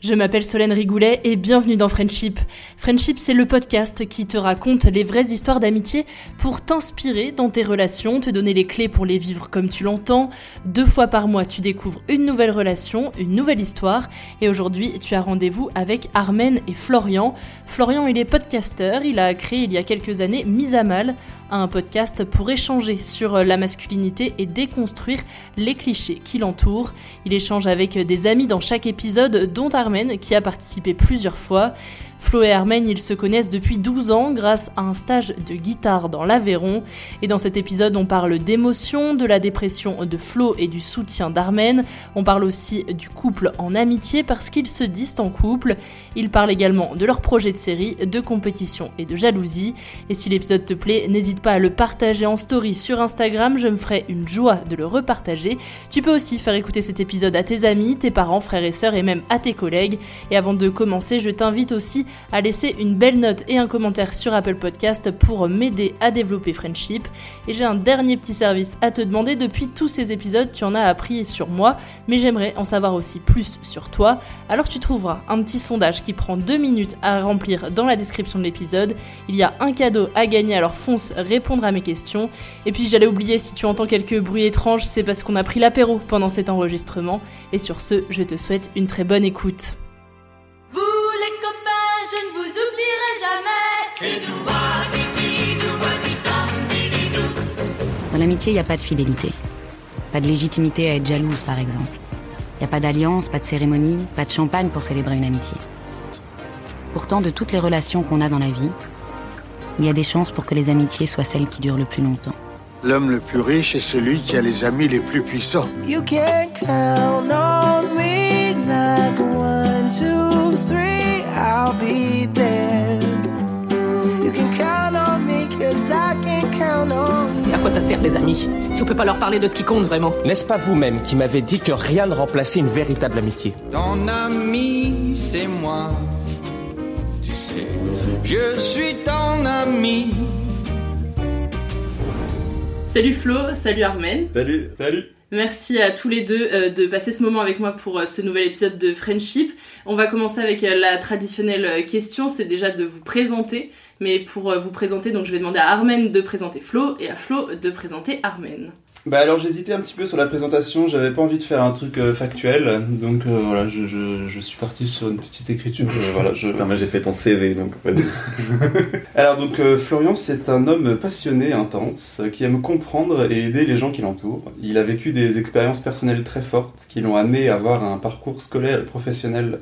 je m'appelle Solène Rigoulet et bienvenue dans Friendship. Friendship, c'est le podcast qui te raconte les vraies histoires d'amitié pour t'inspirer dans tes relations, te donner les clés pour les vivre comme tu l'entends. Deux fois par mois, tu découvres une nouvelle relation, une nouvelle histoire et aujourd'hui, tu as rendez-vous avec Armen et Florian. Florian, il est podcasteur, il a créé il y a quelques années Mise à Mal, un podcast pour échanger sur la masculinité et déconstruire les clichés qui l'entourent. Il échange avec des amis dans chaque épisode, dont Armen qui a participé plusieurs fois. Flo et Armen, ils se connaissent depuis 12 ans grâce à un stage de guitare dans l'Aveyron. Et dans cet épisode, on parle d'émotion, de la dépression de Flo et du soutien d'Armen. On parle aussi du couple en amitié parce qu'ils se disent en couple. Ils parlent également de leur projet de série, de compétition et de jalousie. Et si l'épisode te plaît, n'hésite pas à le partager en story sur Instagram, je me ferai une joie de le repartager. Tu peux aussi faire écouter cet épisode à tes amis, tes parents, frères et sœurs et même à tes collègues. Et avant de commencer, je t'invite aussi à laisser une belle note et un commentaire sur Apple Podcast pour m'aider à développer Friendship. Et j'ai un dernier petit service à te demander. Depuis tous ces épisodes, tu en as appris sur moi, mais j'aimerais en savoir aussi plus sur toi. Alors tu trouveras un petit sondage qui prend deux minutes à remplir dans la description de l'épisode. Il y a un cadeau à gagner, alors fonce répondre à mes questions. Et puis j'allais oublier, si tu entends quelques bruits étranges, c'est parce qu'on a pris l'apéro pendant cet enregistrement. Et sur ce, je te souhaite une très bonne écoute. Vous les copains, jamais. Dans l'amitié, il n'y a pas de fidélité. Pas de légitimité à être jalouse, par exemple. Il n'y a pas d'alliance, pas de cérémonie, pas de champagne pour célébrer une amitié. Pourtant, de toutes les relations qu'on a dans la vie, il y a des chances pour que les amitiés soient celles qui durent le plus longtemps. L'homme le plus riche est celui qui a les amis les plus puissants. You can count on me like one, two, three, I'll be there. Ça sert les amis Si on peut pas leur parler de ce qui compte vraiment N'est-ce pas vous-même qui m'avez dit que rien ne remplaçait une véritable amitié Ton ami, c'est moi. Tu sais, je suis ton ami. Salut Flo, salut Armen. Salut, salut. Merci à tous les deux euh, de passer ce moment avec moi pour euh, ce nouvel épisode de Friendship. On va commencer avec euh, la traditionnelle question, c'est déjà de vous présenter. Mais pour vous présenter, donc je vais demander à Armen de présenter Flo et à Flo de présenter Armen. Bah alors j'hésitais un petit peu sur la présentation, j'avais pas envie de faire un truc euh, factuel, donc euh, voilà, je, je, je suis parti sur une petite écriture. euh, voilà, je... Putain, moi j'ai fait ton CV donc. Alors donc Florian c'est un homme passionné, intense, qui aime comprendre et aider les gens qui l'entourent. Il a vécu des expériences personnelles très fortes qui l'ont amené à avoir un parcours scolaire et professionnel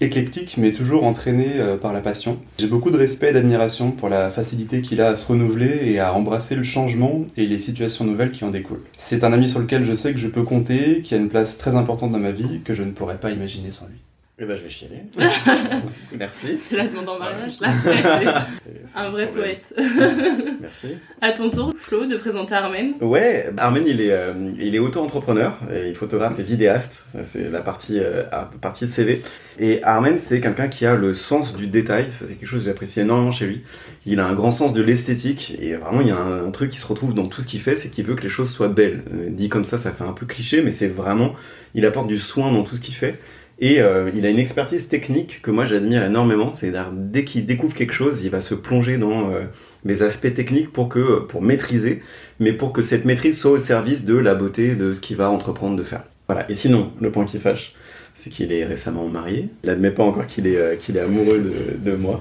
éclectique mais toujours entraîné par la passion. J'ai beaucoup de respect et d'admiration pour la facilité qu'il a à se renouveler et à embrasser le changement et les situations nouvelles qui en découlent. C'est un ami sur lequel je sais que je peux compter, qui a une place très importante dans ma vie, que je ne pourrais pas imaginer sans lui. Eh ben, je vais chialer. Merci. C'est la demande en mariage, là. C'est- c'est Un vrai problème. poète. Merci. à ton tour, Flo, de présenter Armen. Ouais, Armen, il est, euh, il est auto-entrepreneur, et il est photographe et vidéaste. C'est la partie, euh, partie CV. Et Armen, c'est quelqu'un qui a le sens du détail. Ça, c'est quelque chose que j'apprécie énormément chez lui. Il a un grand sens de l'esthétique, et vraiment, il y a un, truc qui se retrouve dans tout ce qu'il fait, c'est qu'il veut que les choses soient belles. Euh, dit comme ça, ça fait un peu cliché, mais c'est vraiment, il apporte du soin dans tout ce qu'il fait. Et euh, il a une expertise technique que moi j'admire énormément. C'est dès qu'il découvre quelque chose, il va se plonger dans euh, les aspects techniques pour que pour maîtriser, mais pour que cette maîtrise soit au service de la beauté de ce qu'il va entreprendre de faire. Voilà. Et sinon, le point qui fâche, c'est qu'il est récemment marié. Il n'admet pas encore qu'il est euh, qu'il est amoureux de, de moi.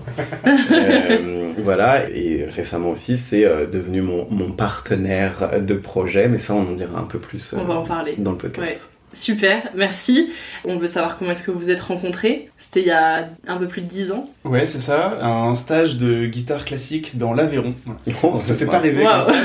Euh, voilà. Et récemment aussi, c'est euh, devenu mon, mon partenaire de projet. Mais ça, on en dira un peu plus On va en parler. dans le podcast. Ouais. Super, merci. On veut savoir comment est-ce que vous vous êtes rencontrés. C'était il y a un peu plus de 10 ans. Ouais, c'est ça, un stage de guitare classique dans l'Aveyron. Voilà. Oh, ça fait pas rêver Wow. comme ça.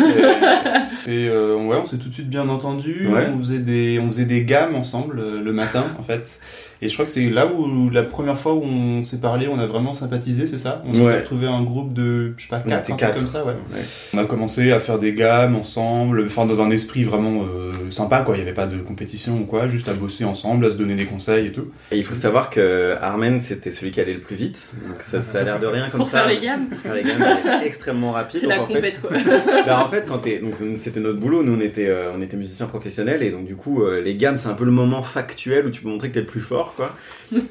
mais- Et euh, ouais, on s'est tout de suite bien entendu. Ouais. On faisait des, on faisait des gammes ensemble euh, le matin, en fait. Et je crois que c'est là où la première fois où on s'est parlé, on a vraiment sympathisé, c'est ça? On s'est Ouais. retrouvé un groupe de, je sais pas, On quatre, un comme ça, ouais. Ouais. On a commencé à faire des gammes ensemble, enfin dans un esprit vraiment euh, sympa, quoi. Il n'y avait pas de compétition ou quoi, juste à bosser ensemble, à se donner des conseils et tout. Et il faut savoir que Armen, c'était celui qui allait le plus vite. Donc ça, ça a l'air de rien comme Pour ça. faire les gammes. Pour faire les gammes, extrêmement rapide. C'est la compète, quoi. Bah, en fait, quand t'es, donc c'était notre boulot, nous on était, euh, on était musiciens professionnels et donc du coup euh, les gammes c'est un peu le moment factuel où tu peux montrer que t'es le plus fort quoi.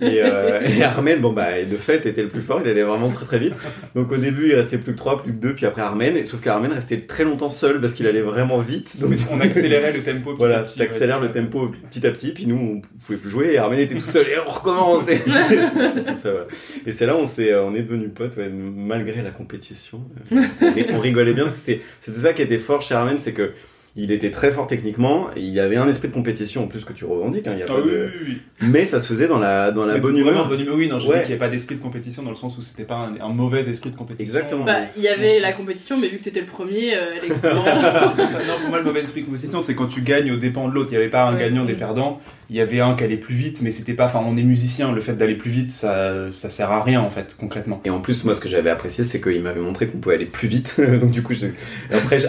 Et, euh, et Armen, bon bah de fait était le plus fort, il allait vraiment très très vite. Donc au début il restait plus que 3, plus que 2, puis après Armen, et, sauf qu'Armen restait très longtemps seul parce qu'il allait vraiment vite. Donc On accélérait le tempo. petit voilà, à petit, tu accélères ouais, le tempo petit à petit, puis nous on pouvait plus jouer et Armen était tout seul et on recommence. Et, tout ça, voilà. et c'est là on s'est, on est devenus potes ouais, malgré la compétition. Euh, Et on rigolait bien parce que c'est- c'était ça qui était fort chez Armen, c'est que il était très fort techniquement, et il y avait un esprit de compétition en plus que tu revendiques, hein, il y a Ah pas oui, de... oui, oui. mais ça se faisait dans la, dans la bonne humeur. bonne humeur. Oui, non, je Ouais. dis qu'il n'y avait pas d'esprit de compétition dans le sens où c'était pas un, un mauvais esprit de compétition. Exactement. Bah, il y avait la compétition, mais vu que t'étais le premier, euh, elle existait. non, pour moi, le mauvais esprit de compétition, c'est quand tu gagnes aux dépens de l'autre. Il n'y avait pas un Ouais. gagnant, des Mm. perdants. Il y avait un qui allait plus vite, mais c'était pas. Enfin, on est musicien, le fait d'aller plus vite, ça, ça sert à rien, en fait, concrètement. Et en plus, moi, ce que j'avais apprécié, c'est qu'il m'avait montré qu'on pouvait aller plus vite. Donc, du coup,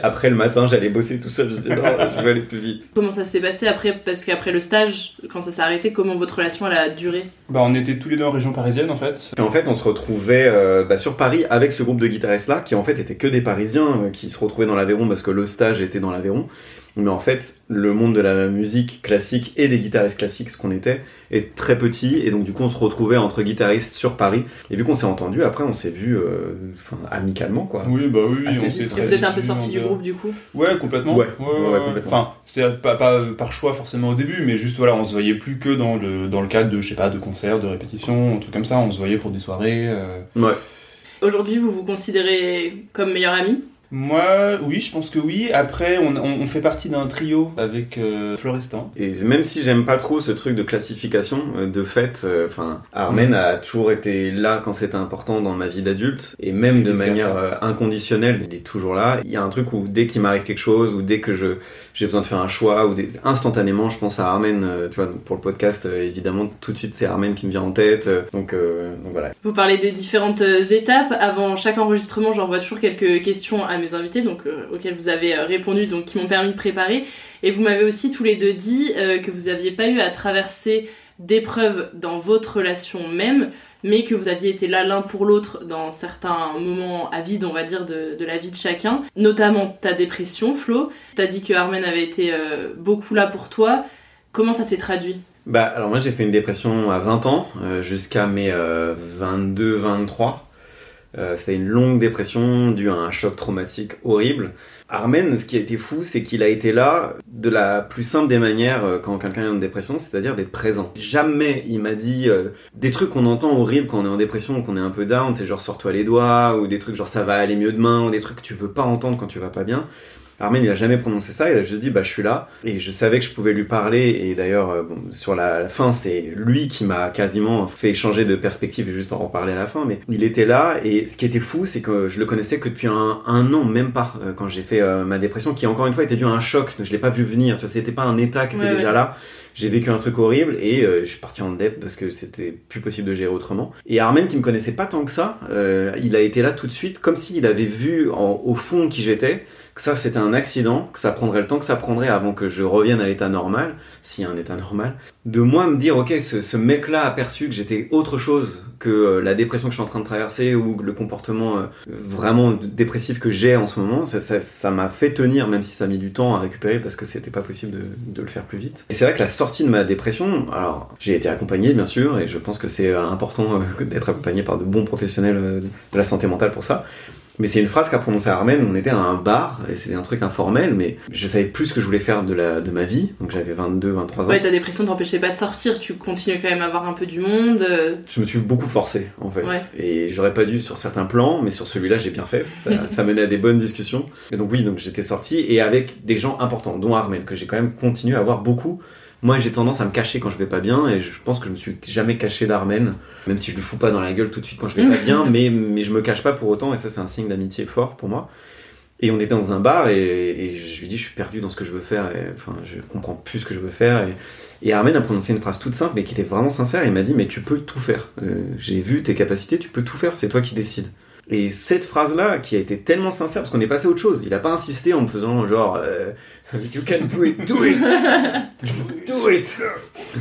après, le matin, j'allais bosser tout seul. Je me suis dit, non, je vais aller plus vite. comment ça s'est passé après? Parce qu'après le stage, quand ça s'est arrêté, comment votre relation elle a duré? Bah, on était tous les deux en région parisienne, en fait. Et en fait, on se retrouvait euh, bah, sur Paris avec ce groupe de guitaristes-là, qui en fait étaient que des Parisiens, euh, qui se retrouvaient dans l'Aveyron parce que le stage était dans l'Aveyron. Mais en fait, le monde de la musique classique et des guitaristes classiques, ce qu'on était, est très petit. Et donc, du coup, on se retrouvait entre guitaristes sur Paris. Et vu qu'on s'est entendu, après, on s'est vu euh, enfin, amicalement, quoi. Oui, bah oui, Assez on s'est Et très vous êtes un peu sorti du groupe du coup? Ouais, complètement. Ouais, ouais, complètement. Enfin, c'est pas, pas euh, par choix forcément au début, mais juste voilà, on se voyait plus que dans le, dans le cadre de, je sais pas, de concerts, de répétitions, un truc comme ça. On se voyait pour des soirées. euh. Ouais. Aujourd'hui, vous vous considérez comme meilleur ami? Moi, oui, je pense que oui. Après, on, on, on fait partie d'un trio avec euh, Florestan. Et même si j'aime pas trop ce truc de classification, euh, de fait, euh, enfin, Armen Mm. a toujours été là quand c'était important dans ma vie d'adulte, et même Et de manière inconditionnelle, il est toujours là. Il y a un truc où dès qu'il m'arrive quelque chose, ou dès que je j'ai besoin de faire un choix, ou des, instantanément, je pense à Armen. euh, tu vois, pour le podcast, euh, évidemment, tout de suite c'est Armen qui me vient en tête. euh, donc, euh, donc voilà. Vous parlez des différentes étapes. Avant chaque enregistrement, j'envoie toujours quelques questions à mes invités, donc auxquelles vous avez répondu, donc qui m'ont permis de préparer. Et vous m'avez aussi tous les deux dit que vous n'aviez pas eu à traverser d'épreuves dans votre relation même, mais que vous aviez été là l'un pour l'autre dans certains moments à vide, on va dire, de, la vie de chacun. Notamment ta dépression, Flo. T'as dit que Armen avait été euh, beaucoup là pour toi. Comment ça s'est traduit? Bah, alors moi j'ai fait une dépression à 20 ans, euh, jusqu'à mes 22-23. Euh, C'était une longue dépression due à un choc traumatique horrible. Armen, ce qui a été fou, c'est qu'il a été là de la plus simple des manières euh, quand quelqu'un est en dépression, c'est-à-dire d'être présent. Jamais il m'a dit euh, des trucs qu'on entend horribles quand on est en dépression ou qu'on est un peu down, c'est genre sors-toi les doigts, ou des trucs genre ça va aller mieux demain, ou des trucs que tu veux pas entendre quand tu vas pas bien. Armen, il a jamais prononcé ça, il a juste dit bah je suis là et je savais que je pouvais lui parler et d'ailleurs euh, bon, sur la fin c'est lui qui m'a quasiment fait changer de perspective et juste en reparler à la fin mais il était là et ce qui était fou c'est que je le connaissais que depuis un, un an même pas euh, quand j'ai fait euh, ma dépression qui encore une fois était dû à un choc je l'ai pas vu venir tu vois c'était pas un état qui était Ouais, déjà ouais. là j'ai vécu un truc horrible et euh, je suis parti en dep parce que c'était plus possible de gérer autrement. Et Armen qui me connaissait pas tant que ça, euh, il a été là tout de suite comme s'il avait vu en- au fond qui j'étais, que ça c'était un accident, que ça prendrait le temps que ça prendrait avant que je revienne à l'état normal, s'il y a un état normal, de moi me dire ok ce, ce mec-là a perçu que j'étais autre chose que euh, la dépression que je suis en train de traverser ou le comportement euh, vraiment dépressif que j'ai en ce moment, ça m'a fait tenir même si ça a mis du temps à récupérer parce que c'était pas possible de, de le faire plus vite. Et c'est vrai que la sortie de ma dépression, alors j'ai été accompagné bien sûr et je pense que c'est euh, important d'être accompagné par de bons professionnels de la santé mentale pour ça. Mais c'est une phrase qu'a prononcée Armen, on était à un bar, et c'était un truc informel, mais je savais plus ce que je voulais faire de, la, de ma vie, donc j'avais 22, 23 ans. Ouais, ta dépression t'empêchait pas de sortir, tu continues quand même à voir un peu du monde. euh, Je me suis beaucoup forcé en fait. Ouais. Et j'aurais pas dû sur certains plans, mais sur celui-là j'ai bien fait. Ça, ça menait à des bonnes discussions. Et donc oui, donc j'étais sorti et avec des gens importants, dont Armen, que j'ai quand même continué à voir beaucoup. Moi j'ai tendance à me cacher quand je vais pas bien et je pense que je me suis jamais caché d'Armen, même si je lui fous pas dans la gueule tout de suite quand je vais pas bien, mais, mais je me cache pas pour autant et ça c'est un signe d'amitié fort pour moi. Et on était dans un bar et, et je lui dis je suis perdu dans ce que je veux faire et enfin je comprends plus ce que je veux faire et, et Armen a prononcé une phrase toute simple mais qui était vraiment sincère. Il m'a dit mais tu peux tout faire. Euh, J'ai vu tes capacités, tu peux tout faire, c'est toi qui décides. Et cette phrase-là, qui a été tellement sincère, parce qu'on est passé à autre chose. Il a pas insisté en me faisant genre euh, You can do it, do it, do it.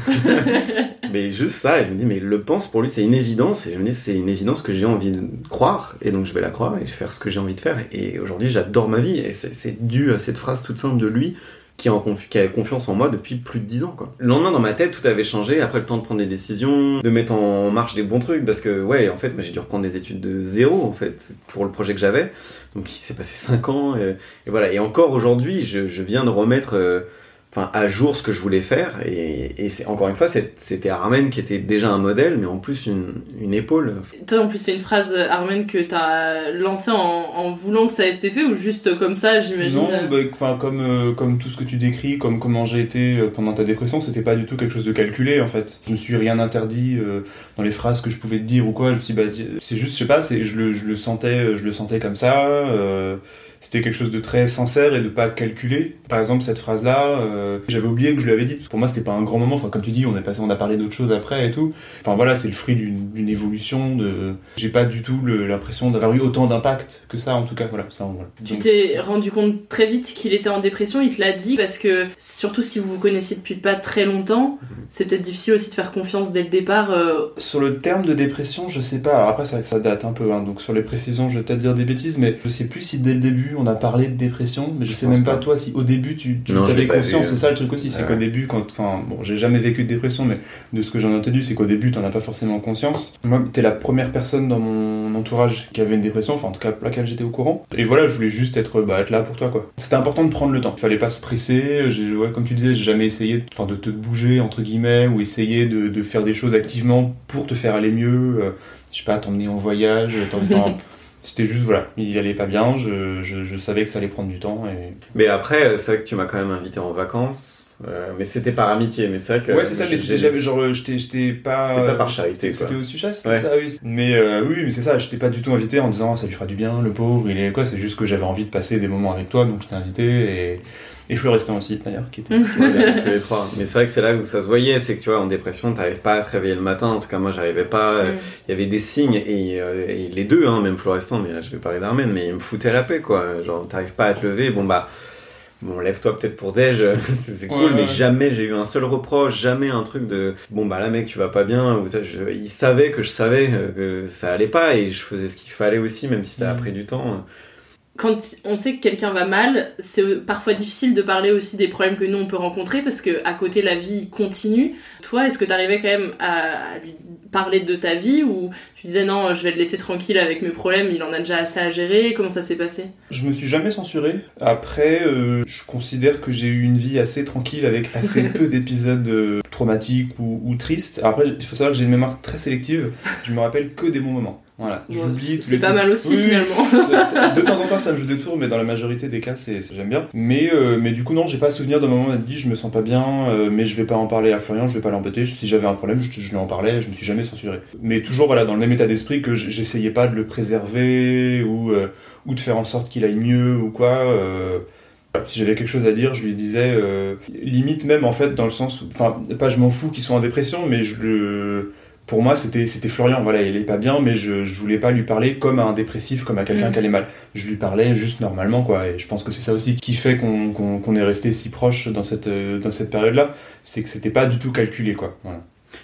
mais juste ça, et je me dis mais il le pense pour lui c'est une évidence et je me dis c'est une évidence que j'ai envie de croire et donc je vais la croire et faire ce que j'ai envie de faire. Et aujourd'hui j'adore ma vie et c'est dû à cette phrase toute simple de lui qui, en confi- qui a confiance en moi depuis plus de 10 ans. Quoi. Le lendemain, dans ma tête, tout avait changé. Après, le temps de prendre des décisions, de mettre en marche des bons trucs. Parce que, ouais, en fait, moi, j'ai dû reprendre des études de zéro, en fait, pour le projet que j'avais. Donc, il s'est passé 5 ans. Et, et voilà. Et encore aujourd'hui, je, je viens de remettre euh, enfin, à jour ce que je voulais faire. Et, et c'est, encore une fois, c'est- c'était Armen qui était déjà un modèle, mais en plus une, une épaule. Toi, en plus, c'est une phrase, euh, Armen, que t'as lancée en, en voulant que ça ait été fait ou juste comme ça, j'imagine Non, euh, bah, enfin comme euh, comme tout ce que tu décris, comme comment j'ai été euh, pendant ta dépression, c'était pas du tout quelque chose de calculé en fait. Je me suis rien interdit euh, dans les phrases que je pouvais te dire ou quoi. Je me suis dit, bah, c'est juste, je sais pas, c'est je le, je le sentais, je le sentais comme ça. euh, c'était quelque chose de très sincère et de pas calculé. Par exemple, cette phrase-là, euh, j'avais oublié que je lui avais dit. Pour moi, c'était pas un grand moment. Enfin, comme tu dis, on est passé, on a parlé d'autres choses après et tout. Enfin voilà, c'est le fruit d'une évolution. De, j'ai pas du tout l'impression d'avoir eu autant d'impact que ça, en tout cas. Voilà. Enfin, voilà. Tu t'es rendu compte très vite qu'il était en dépression, il te l'a dit, parce que surtout si vous vous connaissiez depuis pas très longtemps, c'est peut-être difficile aussi de faire confiance dès le départ. euh, Sur le terme de dépression, je sais pas. Alors après, c'est vrai que ça date un peu. hein. Donc sur les précisions, je vais peut-être dire des bêtises, mais je sais plus si dès le début on a parlé de dépression. Mais je, Je sais même pas, pas. toi si au début tu, tu Non, avais conscience. C'est ça le truc aussi, c'est Ouais. qu'au début, quand, enfin, bon, j'ai jamais vécu de dépression, mais de ce que j'en ai entendu, c'est qu'au début, t'en as pas forcément conscience. Moi, t'es la première personne dans mon entourage qui avait une dépression, enfin en tout cas laquelle j'étais au courant. Et voilà, je voulais juste être, bah, être là pour toi, quoi. C'était important de prendre le temps. Il fallait pas se presser. Ouais, comme tu disais, j'ai jamais essayé, enfin, de te bouger entre guillemets ou essayer de, de faire des choses activement pour te faire aller mieux. euh, je sais pas, t'emmener en voyage, t'emmener- C'était juste, voilà, il allait pas bien, je, je, je savais que ça allait prendre du temps. Et... Mais après, c'est vrai que tu m'as quand même invité en vacances. euh, mais c'était par amitié, mais c'est vrai que. ouais, c'est ça, mais c'était genre, j'étais j'étais pas. C'était pas par charité, C'était au Suchas, c'était Ouais. ça, oui. Mais euh, oui, mais c'est ça, je t'ai pas du tout invité en disant ça lui fera du bien, le pauvre, il est quoi, c'est juste que j'avais envie de passer des moments avec toi, donc je t'ai invité et. Et Florestan aussi, d'ailleurs, qui était. Ouais, tous les trois. Mais c'est vrai que c'est là où ça se voyait, c'est que tu vois, en dépression, t'arrives pas à te réveiller le matin. En tout cas, moi, j'arrivais pas. euh, Mm. Il y avait des signes et, euh, et les deux, hein, même Florestan, mais là, je vais parler d'Armen, mais il me foutait la paix, quoi. Genre, t'arrives pas à te lever, bon bah. Bon, lève-toi peut-être pour déj, c'est cool, Ouais, mais jamais j'ai eu un seul reproche, jamais un truc de bon bah là mec tu vas pas bien. Ou ça, je- il savait que je savais euh, que ça allait pas et je faisais ce qu'il fallait aussi, même si ça a Mm. pris du temps. Quand on sait que quelqu'un va mal, c'est parfois difficile de parler aussi des problèmes que nous on peut rencontrer parce que à côté la vie continue. Toi, est-ce que t'arrivais quand même à lui parler de ta vie ou tu disais non, je vais le laisser tranquille avec mes problèmes, il en a déjà assez à gérer? Comment ça s'est passé? Je me suis jamais censuré. Après, euh, je considère que j'ai eu une vie assez tranquille avec assez peu d'épisodes euh, trop traumatique ou, ou triste. Après, il faut savoir que j'ai une mémoire très sélective. Je me rappelle que des bons moments. Voilà, j'oublie c'est pas trucs. mal aussi, Oui, oui. finalement. de temps en temps, ça me joue des tours, mais dans la majorité des cas, c'est j'aime bien. Mais euh, mais du coup, non, j'ai pas souvenir d'un moment où on a dit je me sens pas bien, euh, mais je vais pas en parler à Florian, je vais pas l'embêter. Si j'avais un problème, je, je lui en parlais, je me suis jamais censuré. Mais toujours voilà dans le même état d'esprit que j'essayais pas de le préserver ou euh, ou de faire en sorte qu'il aille mieux ou quoi. euh, si j'avais quelque chose à dire, je lui disais euh, limite même en fait dans le sens où, enfin pas je m'en fous qu'ils soient en dépression, mais je le pour moi, c'était c'était Florian. Voilà, il est pas bien, mais je, je voulais pas lui parler comme à un dépressif, comme à quelqu'un Mm. qui allait mal. Je lui parlais juste normalement, quoi. Et je pense que c'est ça aussi qui fait qu'on qu'on qu'on est resté si proche dans cette euh, dans cette période-là, c'est que c'était pas du tout calculé, quoi. Voilà.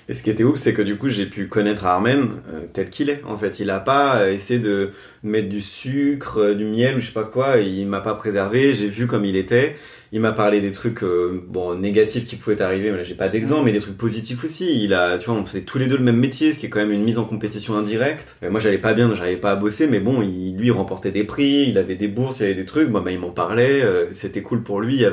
Et ce qui était ouf, c'est que du coup, j'ai pu connaître Armen euh, tel qu'il est. En fait, il a pas euh, essayé de mettre du sucre, euh, du miel ou je sais pas quoi. Il m'a pas préservé. J'ai vu comme il était. Il m'a parlé des trucs euh, bon négatifs qui pouvaient arriver. Mais là, j'ai pas d'exemple, mais des trucs positifs aussi. Il a, tu vois, on faisait tous les deux le même métier, ce qui est quand même une mise en compétition indirecte. Euh, moi, j'allais pas bien, j'arrivais pas à bosser, mais bon, il, lui, il remportait des prix, il avait des bourses, il avait des trucs. Bon, bah, il m'en parlait. euh, C'était cool pour lui.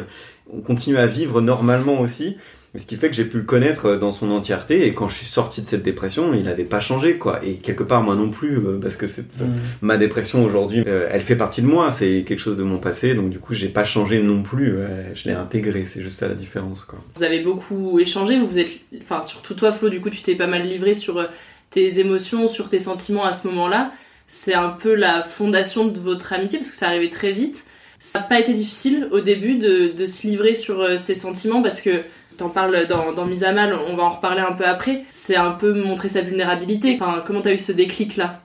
On continue à vivre normalement aussi. Ce qui fait que j'ai pu le connaître euh, dans son entièreté et quand je suis sorti de cette dépression, il n'avait pas changé quoi. Et quelque part moi non plus euh, parce que c'est Mm. ma dépression aujourd'hui, euh, elle fait partie de moi, c'est quelque chose de mon passé donc du coup j'ai pas changé non plus, euh, je l'ai intégré, c'est juste ça la différence quoi. Vous avez beaucoup échangé, vous vous êtes, enfin surtout toi Flo, du coup tu t'es pas mal livré sur tes émotions, sur tes sentiments à ce moment-là. C'est un peu la fondation de votre amitié parce que ça arrivait très vite. Ça n'a pas été difficile au début de, de se livrer sur ses sentiments parce que t'en parles dans, dans Mise à Mal, on va en reparler un peu après. C'est un peu montrer sa vulnérabilité. Enfin, comment t'as eu ce déclic là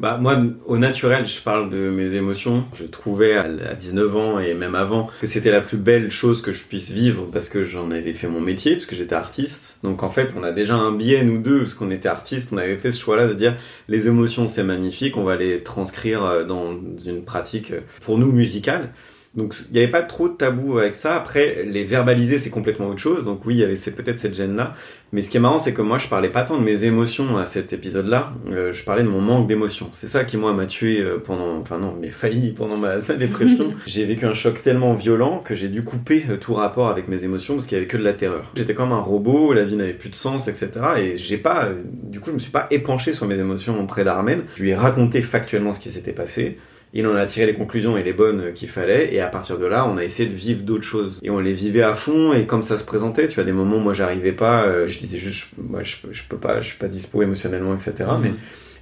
Bah moi au naturel je parle de mes émotions. Je trouvais à à 19 ans et même avant que c'était la plus belle chose que je puisse vivre parce que j'en avais fait mon métier parce que j'étais artiste. Donc en fait on a déjà un biais nous deux parce qu'on était artistes. On avait fait ce choix-là de se dire les émotions c'est magnifique, on va les transcrire euh, dans une pratique euh, pour nous musicale. Donc il n'y avait pas trop de tabou avec ça. Après, les verbaliser, c'est complètement autre chose. Donc oui, il y avait c'est peut-être cette gêne-là. Mais ce qui est marrant, c'est que moi, je parlais pas tant de mes émotions à cet épisode-là. Euh, je parlais de mon manque d'émotions. C'est ça qui, moi, m'a tué euh, pendant... Enfin non, mais failli pendant ma, ma dépression. j'ai vécu un choc tellement violent que j'ai dû couper euh, tout rapport avec mes émotions parce qu'il y avait que de la terreur. J'étais comme un robot, la vie n'avait plus de sens, etc. Et j'ai pas... Du coup, je me suis pas épanché sur mes émotions auprès d'Armen. Je lui ai raconté factuellement ce qui s'était passé. Il en a tiré les conclusions et les bonnes qu'il fallait, et à partir de là, on a essayé de vivre d'autres choses. Et on les vivait à fond, et comme ça se présentait, tu as des moments où moi j'arrivais pas, euh, je disais juste, je- moi je, peux- je peux pas, je suis pas dispo émotionnellement, etc. Mais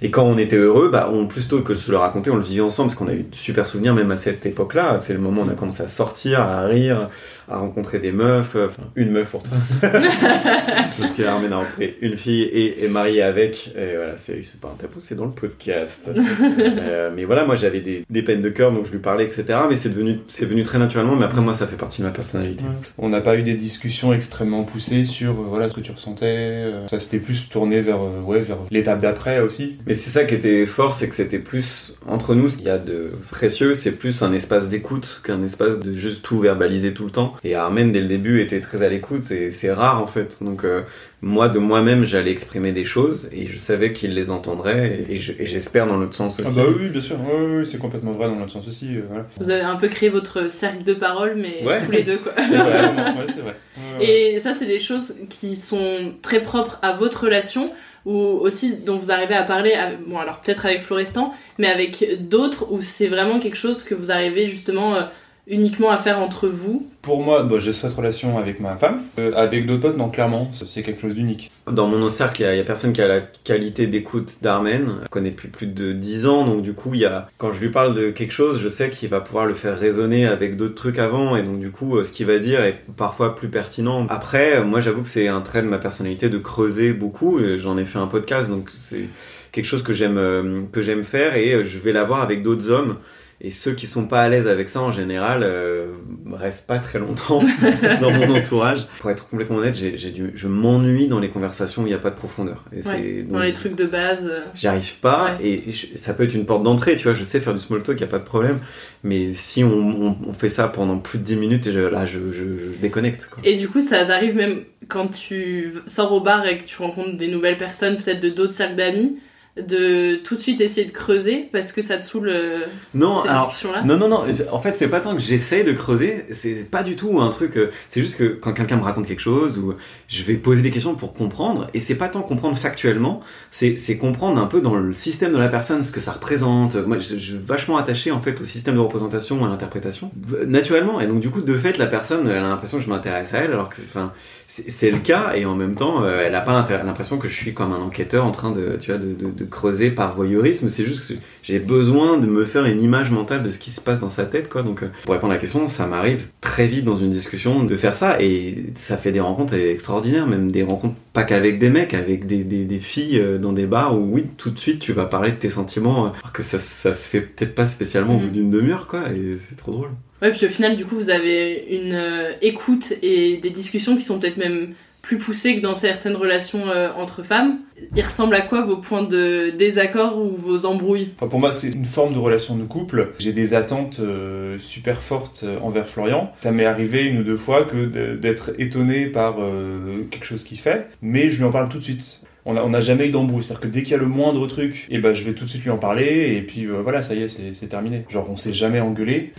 et quand on était heureux, bah, on, plutôt que de se le raconter, on le vivait ensemble, parce qu'on a eu de super souvenirs, même à cette époque-là. C'est le moment où on a commencé à sortir, à rire, à rencontrer des meufs, euh, enfin, une meuf pour toi. parce qu'Armen a rencontré une fille et est marié avec. Et voilà, c'est pas un tabou, c'est dans le podcast. Euh, mais voilà, moi j'avais des, des peines de cœur, donc je lui parlais, etc. Mais c'est devenu, c'est venu très naturellement, mais après moi ça fait partie de ma personnalité. On n'a pas eu des discussions extrêmement poussées sur euh, voilà ce que tu ressentais. euh, ça s'était plus tourné vers ouais vers l'étape d'après aussi. Mais c'est ça qui était fort, c'est que c'était plus entre nous, ce qu'il y a de précieux, c'est plus un espace d'écoute qu'un espace de juste tout verbaliser tout le temps. Et Armen dès le début était très à l'écoute et c'est rare en fait. Donc euh, moi de moi-même j'allais exprimer des choses et je savais qu'il les entendrait et, et je- et j'espère dans l'autre sens Ah aussi. bah oui, oui, bien sûr, ouais, ouais, c'est complètement vrai dans l'autre sens aussi. euh, voilà. Vous avez un peu créé votre cercle de parole, mais Ouais. tous les deux quoi. C'est vrai, ouais, c'est vrai. Ouais, ouais. Et ça, c'est des choses qui sont très propres à votre relation, ou aussi dont vous arrivez à parler, bon alors peut-être avec Florestan, mais avec d'autres, où c'est vraiment quelque chose que vous arrivez justement euh, uniquement à faire entre vous. Pour moi, bah, j'ai cette relation avec ma femme. Euh, avec d'autres potes, non, clairement, c'est quelque chose d'unique. Dans mon cercle, il y, a- personne qui a la qualité d'écoute d'Armen. Je connais depuis plus de 10 ans, donc du coup, il y a, quand je lui parle de quelque chose, je sais qu'il va pouvoir le faire résonner avec d'autres trucs avant, et donc du coup, euh, ce qu'il va dire est parfois plus pertinent. Après, euh, moi, j'avoue que c'est un trait de ma personnalité de creuser beaucoup. et J'en ai fait un podcast, donc c'est quelque chose que j'aime que j'aime faire, et je vais l'avoir avec d'autres hommes. Et ceux qui sont pas à l'aise avec ça en général euh, restent pas très longtemps dans mon entourage. Pour être complètement honnête, j'ai, j'ai je m'ennuie dans les conversations où il n'y a pas de profondeur. Et Ouais, c'est, dans donc, les trucs de base. euh. J'y arrive pas et je- ça peut être une porte d'entrée, tu vois. Je sais faire du small talk, y a pas de problème. Mais si on, on- on fait ça pendant plus de 10 minutes, et je- là, je, je, je déconnecte. Quoi. Et du coup, ça t'arrive même quand tu sors au bar et que tu rencontres des nouvelles personnes, peut-être de d'autres cercles d'amis, de tout de suite essayer de creuser parce que ça te saoule euh, Non, ces alors, discussions-là? non, non, non. En fait, c'est pas tant que j'essaye de creuser. C'est pas du tout un truc. euh, C'est juste que quand quelqu'un me raconte quelque chose, ou je vais poser des questions pour comprendre, et c'est pas tant comprendre factuellement, c'est c'est comprendre un peu dans le système de la personne ce que ça représente. Moi, je, je suis vachement attaché en fait au système de représentation, à l'interprétation, naturellement. Et donc du coup, de fait, la personne, elle a l'impression que je m'intéresse à elle, alors que c'est, enfin, c'est le cas, et en même temps, euh, elle a pas l'impression que je suis comme un enquêteur en train de, tu vois, de, de, de creuser par voyeurisme. C'est juste que j'ai besoin de me faire une image mentale de ce qui se passe dans sa tête, quoi. Donc, euh, pour répondre à la question, ça m'arrive très vite dans une discussion de faire ça, et ça fait des rencontres extraordinaires, même des rencontres pas qu'avec des mecs, avec des, des, des filles euh, dans des bars où, oui, tout de suite, tu vas parler de tes sentiments, euh, alors que ça, ça se fait peut-être pas spécialement au bout d'une demi-heure, quoi, et c'est trop drôle. Ouais, puis au final, du coup, vous avez une euh, écoute et des discussions qui sont peut-être même plus poussées que dans certaines relations euh, entre femmes. Ils ressemblent à quoi vos points de désaccord ou vos embrouilles? Pour moi, c'est une forme de relation de couple. J'ai des attentes euh, super fortes euh, envers Florian. Ça m'est arrivé une ou deux fois que d'être étonné par quelque chose qu'il fait, mais je lui en parle tout de suite. On n'a n'a jamais eu d'embrouille, c'est-à-dire que dès qu'il y a le moindre truc, et ben je vais tout de suite lui en parler, et puis voilà, ça y est, c'est c'est terminé. Genre, on s'est jamais engueulé.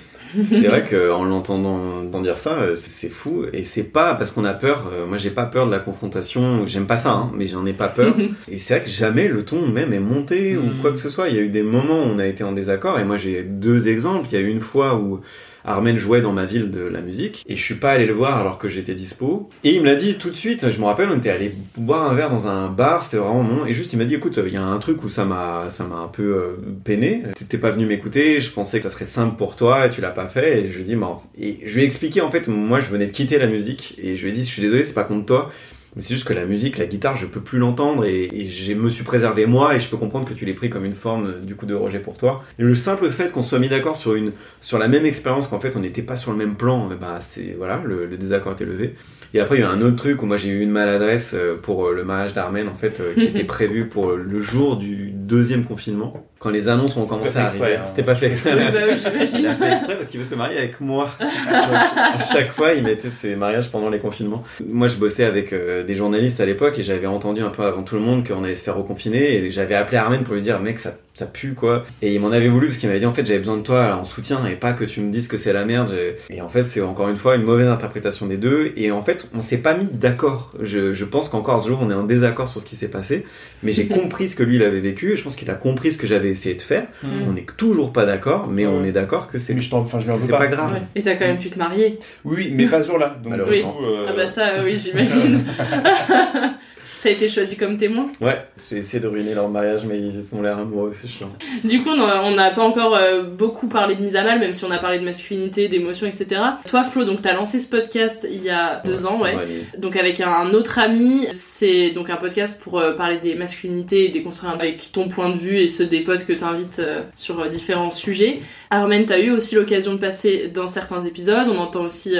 C'est vrai qu'en l'entendant dire ça, euh, c'est fou. Et c'est pas parce qu'on a peur. euh, Moi, j'ai pas peur de la confrontation. J'aime pas ça, hein, mais j'en ai pas peur. et c'est vrai que jamais le ton même est monté ou quoi que ce soit. Il y a eu des moments où on a été en désaccord. Et moi, j'ai deux exemples. Il y a eu une fois où Armen jouait dans ma ville de la musique et je suis pas allé le voir alors que j'étais dispo. Et il me l'a dit tout de suite je me rappelle on était allé boire un verre dans un bar c'était vraiment mon et juste il m'a dit écoute il y a un truc où ça m'a ça m'a un peu euh, peiné. T'étais pas venu m'écouter je pensais que ça serait simple pour toi et tu l'as pas fait et je lui ai dit et je lui ai expliqué en fait moi je venais de quitter la musique et je lui ai dit je suis désolé c'est pas contre toi mais c'est juste que la musique, la guitare, je peux plus l'entendre et, et je me suis préservé moi et je peux comprendre que tu l'aies pris comme une forme euh, du coup de rejet pour toi. Et le simple fait qu'on soit mis d'accord sur une sur la même expérience qu'en fait on n'était pas sur le même plan, eh bah c'est voilà le, le désaccord était levé. Et après il y a un autre truc où moi j'ai eu une maladresse euh, pour euh, le mariage d'Armen en fait qui était prévu pour le jour du deuxième confinement quand les annonces ont commencé pas à fait arriver. hein. C'était pas fait exprès. C'est ça, oui, j'imagine. Il a fait exprès parce qu'il veut se marier avec moi. Donc, à chaque fois, il mettait ses mariages pendant les confinements. Moi, je bossais avec euh, des journalistes à l'époque et j'avais entendu un peu avant tout le monde qu'on allait se faire reconfiner et j'avais appelé Armen pour lui dire, mec, ça, ça pue quoi. Et il m'en avait voulu parce qu'il m'avait dit, en fait, j'avais besoin de toi en soutien et pas que tu me dises que c'est la merde. Et en fait, c'est encore une fois une mauvaise interprétation des deux. Et en fait, on s'est pas mis d'accord. Je, je pense qu'encore ce jour, on est en désaccord sur ce qui s'est passé. Mais j'ai compris ce que lui, il avait vécu et je pense qu'il a compris ce que j'avais essayé de faire. Mm. On n'est toujours pas d'accord, mais on est d'accord que c'est Mais je t'en- enfin, je lui en veux c'est pas. pas grave. Ouais. Et t'as quand même pu te marier. Oui, mais pas ce jour-là. Donc, Alors, Oui. coup, euh, Ah bah ça, oui, j'imagine. T'as été choisi comme témoin Ouais, j'ai essayé de ruiner leur mariage, mais ils ont l'air amoureux, c'est chiant. Du coup, on n'a pas encore euh, beaucoup parlé de mise à mal, même si on a parlé de masculinité, d'émotion, etc. Toi, Flo, donc t'as lancé ce podcast il y a deux ans, ouais. Donc avec un autre ami, c'est donc un podcast pour euh, parler des masculinités et déconstruire avec ton point de vue et ceux des potes que t'invites euh, sur différents sujets. Armen, t'as eu aussi l'occasion de passer dans certains épisodes, on entend aussi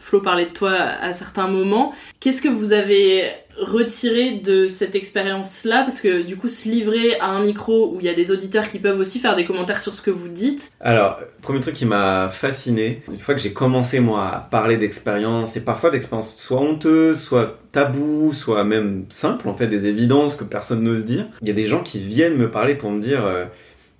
Flo parler de toi à certains moments. Qu'est-ce que vous avez retiré de cette expérience-là? Parce que du coup, se livrer à un micro où il y a des auditeurs qui peuvent aussi faire des commentaires sur ce que vous dites, Alors, premier truc qui m'a fasciné, une fois que j'ai commencé moi à parler d'expérience, et parfois d'expériences soit honteuses, soit tabous, soit même simples, en fait, des évidences que personne n'ose dire, il y a des gens qui viennent me parler pour me dire... euh,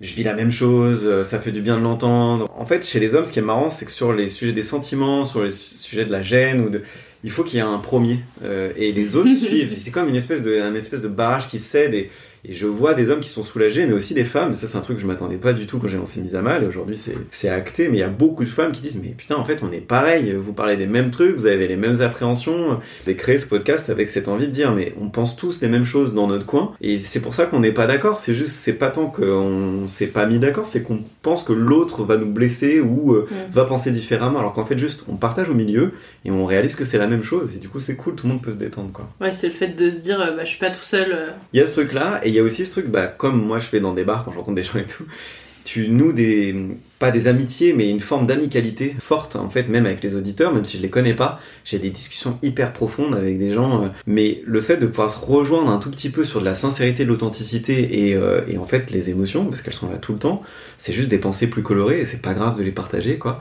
je vis la même chose, euh, ça fait du bien de l'entendre. En fait, chez les hommes, ce qui est marrant, c'est que sur les sujets des sentiments, sur les su- sujets de la gêne ou de, il faut qu'il y ait un premier euh, et les autres suivent. C'est comme une espèce de, un espèce de barrage qui cède et, et je vois des hommes qui sont soulagés, mais aussi des femmes. Ça, c'est un truc que je m'attendais pas du tout quand j'ai lancé Mise à Mal. Aujourd'hui, c'est, acté, mais il y a beaucoup de femmes qui disent, mais putain, en fait, on est pareil. Vous parlez des mêmes trucs, vous avez les mêmes appréhensions. J'ai créé ce podcast avec cette envie de dire, mais on pense tous les mêmes choses dans notre coin. Et c'est pour ça qu'on n'est pas d'accord. C'est juste, c'est pas tant qu'on s'est pas mis d'accord, c'est qu'on pense que l'autre va nous blesser ou euh, Mm. va penser différemment. Alors qu'en fait, juste, on partage au milieu et on réalise que c'est la même chose. Et du coup, c'est cool, tout le monde peut se détendre, quoi. ouais, c'est le fait de se dire, euh, bah, je suis pas tout seul. euh. Il y a ce truc-là, et il y a aussi ce truc, bah, comme moi je fais dans des bars quand je rencontre des gens et tout, tu noues des, pas des amitiés, mais une forme d'amicalité forte, en fait, même avec les auditeurs, même si je les connais pas, j'ai des discussions hyper profondes avec des gens, euh, mais le fait de pouvoir se rejoindre un tout petit peu sur de la sincérité, de l'authenticité et, euh, et en fait les émotions, parce qu'elles sont là tout le temps, c'est juste des pensées plus colorées et c'est pas grave de les partager, quoi.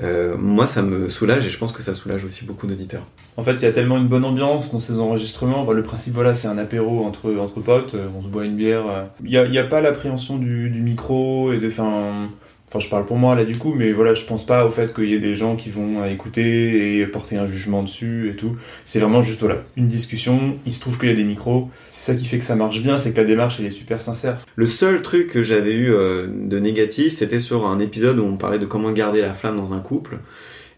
Euh, moi ça me soulage et je pense que ça soulage aussi beaucoup d'auditeurs. En fait, il y a tellement une bonne ambiance dans ces enregistrements. Bah, le principe, voilà, c'est un apéro entre, entre potes, euh, on se boit une bière. euh. Il n'y a, pas l'appréhension du, micro et de. Enfin, enfin, je parle pour moi là du coup, mais voilà, je pense pas au fait qu'il y ait des gens qui vont écouter et porter un jugement dessus et tout. C'est vraiment juste, voilà, une discussion. Il se trouve qu'il y a des micros. C'est ça qui fait que ça marche bien, c'est que la démarche, elle est super sincère. Le seul truc que j'avais eu euh, de négatif, c'était sur un épisode où on parlait de comment garder la flamme dans un couple.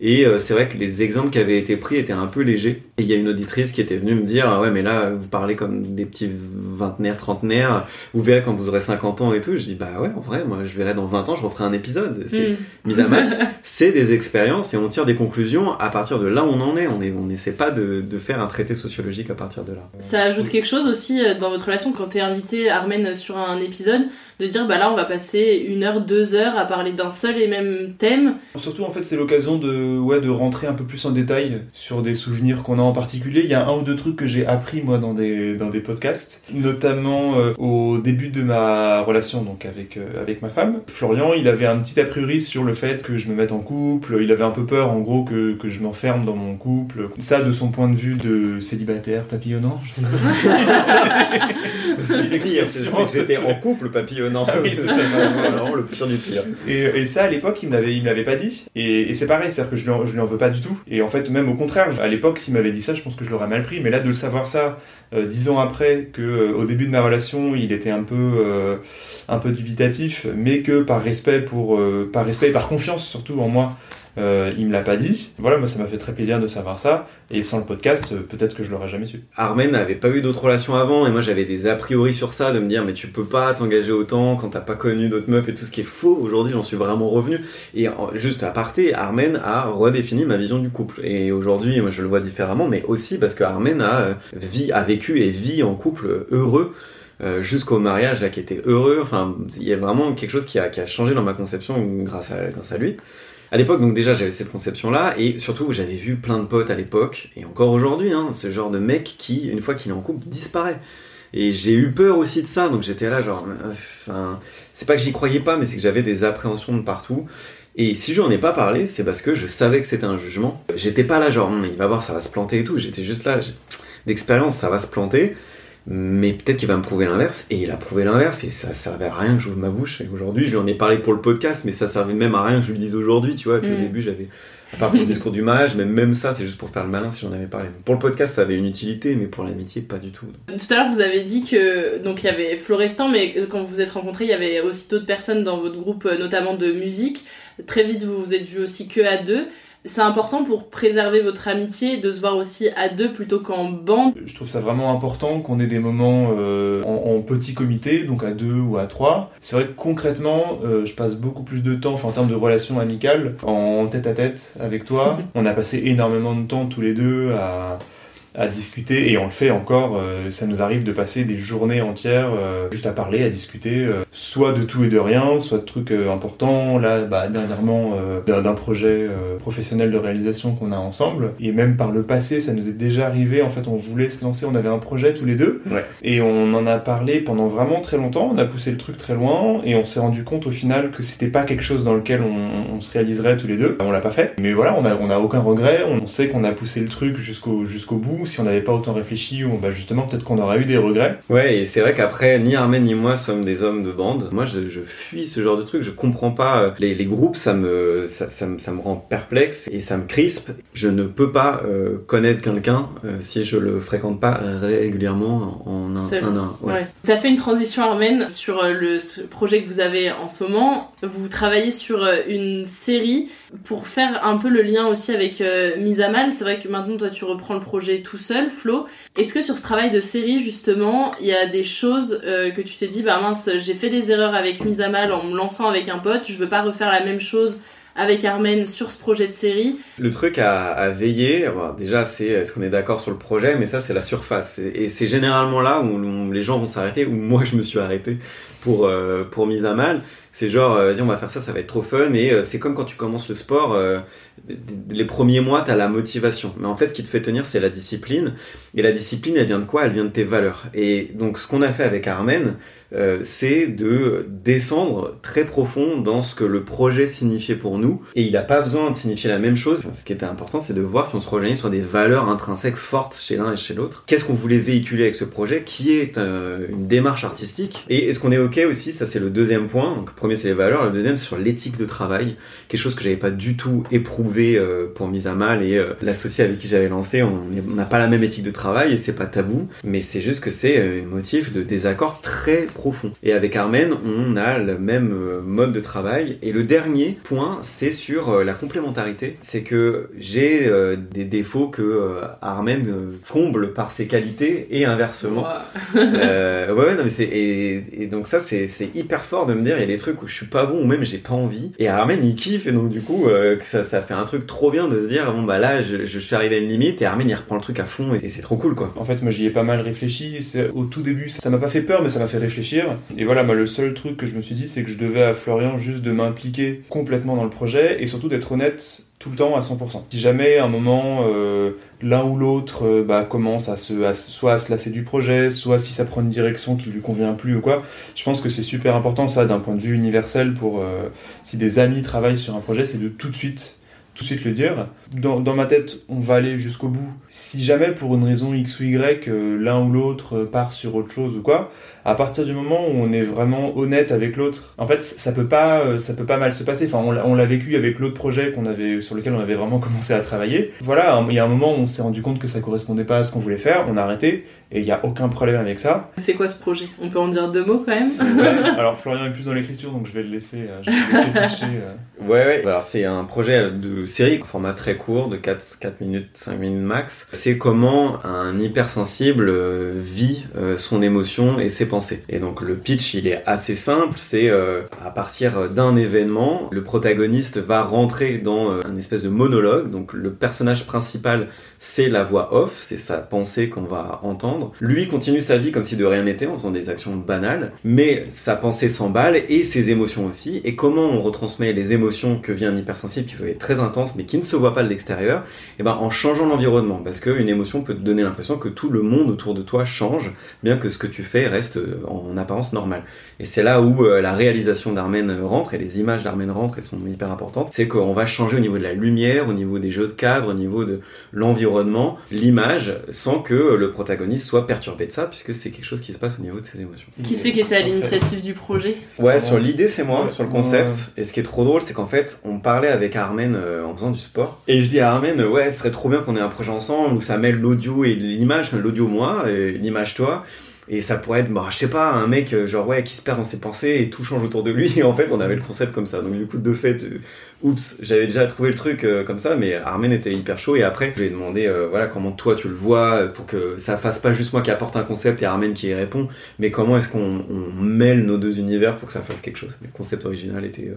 Et euh, c'est vrai que les exemples qui avaient été pris étaient un peu légers. Et il y a une auditrice qui était venue me dire Ah ouais, mais là, vous parlez comme des petits vingtenaires, trentenaires. Vous verrez quand vous aurez 50 ans et tout. Je dis Bah ouais, en vrai, moi, je verrai dans 20 ans, je referai un épisode. C'est Mm. mis à mal. c'est des expériences et on tire des conclusions à partir de là où on en est. On est- on n'essaie pas de, de faire un traité sociologique à partir de là. Ça ajoute quelque chose aussi euh, dans votre relation quand t'es invité, Armen, sur un épisode, de dire bah là on va passer une heure, deux heures à parler d'un seul et même thème. Surtout, en fait, c'est l'occasion de, ouais, de rentrer un peu plus en détail sur des souvenirs qu'on a en particulier. Il y a un ou deux trucs que j'ai appris, moi, dans des, dans des podcasts, notamment euh, au début de ma relation donc avec, euh, avec ma femme. Florian, il avait un petit a priori sur le fait que je me mette en couple. Il avait un peu peur, en gros, que, que je m'enferme dans mon couple. Ça, de son point de vue de célibataire papillonnant, je sais pas. C'est pire, c'est que j'étais en couple papillonnant. Ah oui, c'est vraiment le pire du pire. Et, et ça, à l'époque, il me l'avait pas dit. Et, et c'est pareil, c'est-à-dire je lui, en, veux pas du tout. Et en fait, même au contraire, à l'époque, s'il m'avait dit ça, je pense que je l'aurais mal pris. Mais là, de le savoir ça, euh, dix ans après, que euh, début de ma relation, il était un peu, euh, un peu dubitatif, mais que par respect pour, par respect et par confiance surtout en moi, euh, il me l'a pas dit. Voilà, moi, ça m'a fait très plaisir de savoir ça. Et sans le podcast, euh, peut-être que je l'aurais jamais su. Armen n'avait pas eu d'autres relations avant et moi j'avais des a priori sur ça de me dire mais tu peux pas t'engager autant quand t'as pas connu d'autres meufs et tout ce qui est faux. Aujourd'hui j'en suis vraiment revenu et juste à parté Armen a redéfini ma vision du couple et aujourd'hui moi je le vois différemment mais aussi parce que Armen a, euh, vit, a vécu et vit en couple heureux euh, jusqu'au mariage là qui était heureux. Enfin il y a vraiment quelque chose qui a, qui a changé dans ma conception grâce à, grâce à lui. À l'époque, donc déjà, j'avais cette conception-là, et surtout, j'avais vu plein de potes à l'époque, et encore aujourd'hui, hein, ce genre de mec qui, une fois qu'il est en couple, disparaît. Et j'ai eu peur aussi de ça, donc j'étais là, genre, euh, c'est pas que j'y croyais pas, mais c'est que j'avais des appréhensions de partout. Et si je n'en ai pas parlé, c'est parce que je savais que c'était un jugement. J'étais pas là, genre, Hum, il va voir, ça va se planter et tout. J'étais juste là, d'expérience, ça va se planter. Mais peut-être qu'il va me prouver l'inverse, et il a prouvé l'inverse, et ça servait à rien que j'ouvre ma bouche. Et aujourd'hui, je lui en ai parlé pour le podcast, mais ça servait même à rien que je lui dise aujourd'hui, tu vois. parce qu'au Mm. début, j'avais, à part pour le discours du mariage, mais même ça, c'est juste pour faire le malin si j'en avais parlé. Pour le podcast, ça avait une utilité, mais pour l'amitié, pas du tout. Tout à l'heure vous avez dit que donc il y avait Florestan, mais quand vous vous êtes rencontrés, il y avait aussi d'autres personnes dans votre groupe, euh, notamment de musique. Très vite vous vous êtes vus aussi que à deux. C'est important pour préserver votre amitié de se voir aussi à deux plutôt qu'en bande. Je trouve ça vraiment important qu'on ait des moments euh, en, en petit comité, donc à deux ou à trois. C'est vrai que concrètement, euh, je passe beaucoup plus de temps, enfin en termes de relations amicales, en tête à tête avec toi. On a passé énormément de temps tous les deux à, à discuter et on le fait encore. euh, ça nous arrive de passer des journées entières euh, juste à parler, à discuter, euh, soit de tout et de rien, soit de trucs euh, importants. Là, bah, dernièrement, euh, d'un projet euh, professionnel de réalisation qu'on a ensemble. Et même par le passé, ça nous est déjà arrivé. En fait, on voulait se lancer, on avait un projet tous les deux. Ouais. Et on en a parlé pendant vraiment très longtemps. On a poussé le truc très loin et on s'est rendu compte au final que c'était pas quelque chose dans lequel on, on se réaliserait tous les deux. On l'a pas fait. Mais voilà, on a, on a aucun regret. On sait qu'on a poussé le truc jusqu'au jusqu'au bout. Si on n'avait pas autant réfléchi, ou bah justement peut-être qu'on aurait eu des regrets. Ouais, et c'est vrai qu'après, ni Armen ni moi sommes des hommes de bande. Moi, je, je fuis ce genre de truc. Je comprends pas. euh, Les, les groupes, ça me, ça, ça, me, ça me rend perplexe et ça me crispe. Je ne peux pas euh, connaître quelqu'un euh, si je le fréquente pas régulièrement en un, Seul. un, un. Ouais. Ouais. T'as fait une transition Armen sur le ce projet que vous avez en ce moment. Vous travaillez sur une série pour faire un peu le lien aussi avec euh, Mise à Mal. C'est vrai que maintenant toi tu reprends le projet tout seul, Flo. Est-ce que sur ce travail de série justement, il y a des choses euh, que tu t'es dit bah mince, j'ai fait des erreurs avec Mise à Mal en me lançant avec un pote, je veux pas refaire la même chose avec Armen sur ce projet de série? Le truc à, veiller, déjà, c'est est-ce qu'on est d'accord sur le projet, mais ça, c'est la surface. Et, c'est généralement là où, où les gens vont s'arrêter, où moi, je me suis arrêté pour, euh, pour mise à mal. C'est genre, euh, vas-y, on va faire ça, ça va être trop fun. Et euh, c'est comme quand tu commences le sport, les premiers mois, t'as la motivation. Mais en fait, ce qui te fait tenir, c'est la discipline. Et la discipline, elle vient de quoi? Elle vient de tes valeurs. Et donc, ce qu'on a fait avec Armen, c'est de descendre très profond dans ce que le projet signifiait pour nous. Et il n'a pas besoin de signifier la même chose. Ce qui était important, c'est de voir si on se rejoignait sur des valeurs intrinsèques fortes chez l'un et chez l'autre. Qu'est-ce qu'on voulait véhiculer avec ce projet? Qui est une démarche artistique? Et est-ce qu'on est OK aussi Ça, c'est le deuxième point. Donc, le premier, c'est les valeurs. Le deuxième, c'est sur l'éthique de travail. Quelque chose que j'avais pas du tout éprouvé euh, pour mise à mal. Et euh, l'associé avec qui j'avais lancé, on n'a pas la même éthique de travail et c'est pas tabou. Mais c'est juste que c'est euh, un motif de désaccord très profond. Et avec Armen, on a le même euh, mode de travail. Et le dernier point, c'est sur la complémentarité. C'est que j'ai euh, des défauts que euh, Armen euh, comble par ses qualités et inversement. Ouais, ouais, non, mais c'est et, et donc ça c'est hyper fort de me dire il y a des trucs où je suis pas bon ou même j'ai pas envie. Et Armen il kiffe et donc du coup euh, ça fait un truc trop bien de se dire bon bah là je, suis arrivé à une limite et Armen il reprend le truc à fond et, c'est trop cool quoi. En fait, moi j'y ai pas mal réfléchi. Au tout début, ça m'a pas fait peur, mais ça m'a fait réfléchir. Et voilà, le seul truc que je me suis dit, c'est que je devais à Florian juste de m'impliquer complètement dans le projet et surtout d'être honnête tout le temps à 100%. Si jamais à un moment euh, l'un ou l'autre euh, bah, commence à se, soit à se lasser du projet, soit si ça prend une direction qui lui convient plus ou quoi, je pense que c'est super important ça d'un point de vue universel pour euh, si des amis travaillent sur un projet, c'est de tout de suite tout de suite le dire. Dans, dans ma tête, on va aller jusqu'au bout. Si jamais, pour une raison X ou Y, l'un ou l'autre part sur autre chose ou quoi, à partir du moment où on est vraiment honnête avec l'autre, en fait, ça peut pas, euh, ça peut pas mal se passer. Enfin, on l'a- vécu avec l'autre projet qu'on avait, sur lequel on avait vraiment commencé à travailler. Voilà, il y a un moment où on s'est rendu compte que ça correspondait pas à ce qu'on voulait faire, on a arrêté, et il y a aucun problème avec ça. C'est quoi ce projet? On peut en dire deux mots quand même? Ouais, alors Florian est plus dans l'écriture, donc je vais le laisser, euh, je vais le laisser pitcher, euh. Ouais, ouais. Alors, c'est un projet de série, format très court, de 4, 4 minutes, 5 minutes max. C'est comment un hypersensible euh, vit son émotion et ses pensées. Et donc, le pitch, il est assez simple. C'est euh, à partir d'un événement, le protagoniste va rentrer dans un espèce de monologue. Donc, le personnage principal, c'est la voix off, c'est sa pensée qu'on va entendre. Lui continue sa vie comme si de rien n'était en faisant des actions banales, mais sa pensée s'emballe et ses émotions aussi. Et comment on retransmet les émotions que vit un hypersensible qui peut être très intense mais qui ne se voit pas de l'extérieur? Et ben en changeant l'environnement, parce qu'une émotion peut te donner l'impression que tout le monde autour de toi change, bien que ce que tu fais reste euh, en apparence normal. Et c'est là où euh, la réalisation d'Armen euh, rentre et les images d'Armen rentrent et sont hyper importantes. C'est qu'on va changer au niveau de la lumière, au niveau des jeux de cadre, au niveau de l'environnement, l'image, sans que le protagoniste soit perturbé de ça, puisque c'est quelque chose qui se passe au niveau de ses émotions. Qui c'est qui était à l'initiative du projet? Ouais, sur l'idée, c'est moi, sur le concept. Et ce qui est trop drôle, c'est qu'en fait, on parlait avec Armen euh, en faisant du sport. Et je dis à Armen, euh, ouais, ce serait trop bien qu'on ait un projet ensemble où ça mêle l'audio et l'image, l'audio moi, et l'image toi. Et ça pourrait être, bah, je sais pas, un mec, euh, genre, ouais, qui se perd dans ses pensées et tout change autour de lui. Et en fait, on avait le concept comme ça. Donc, du coup, de fait, euh, oups, j'avais déjà trouvé le truc euh, comme ça, mais Armen était hyper chaud. Et après, je lui ai demandé, euh, voilà, comment toi tu le vois, euh, pour que ça fasse pas juste moi qui apporte un concept et Armen qui y répond, mais comment est-ce qu'on on mêle nos deux univers pour que ça fasse quelque chose? Le concept original était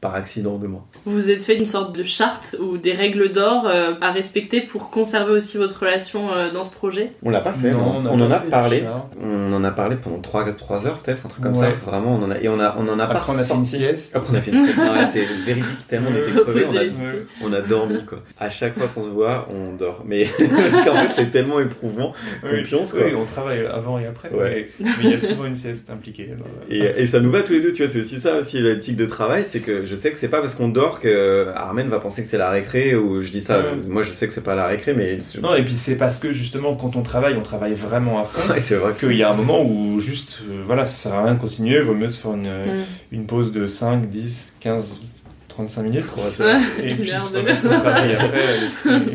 par accident de moi. Vous vous êtes fait une sorte de charte ou des règles d'or euh, à respecter pour conserver aussi votre relation euh, dans ce projet? On l'a pas fait, Non, non. on en pas a parlé. On en a parlé pendant 3, 3 heures peut-être, un truc comme Ouais. ça. Vraiment, on en a, et on a, on en a pas Après, on a fait une ressorti. sieste. Après, on a fait une sieste. Ouais, c'est véridique tellement on était crevés, on a, on a dormi quoi. À chaque fois qu'on se voit, on dort. Mais parce qu'en fait, c'est tellement éprouvant Oui, pionce quoi. oui, on travaille avant et après. Ouais. Mais il y a souvent une sieste impliquée. le- Et, et ça nous va tous les deux, tu vois, c'est aussi ça aussi l'éthique de travail, c'est que je sais que c'est pas parce qu'on dort que Armen va penser que c'est la récré ou je dis ça, Ouais. moi je sais que c'est pas la récré mais je- Non, et puis c'est parce que justement, quand on travaille, on travaille vraiment à fond. Ouais, c'est vrai qu'il y a un moment où juste, euh, voilà, ça sert à rien de continuer, il vaut mieux se faire une, Mm. une pause de 5, 10, 15, 35 minutes. Ouais, et puis travail après,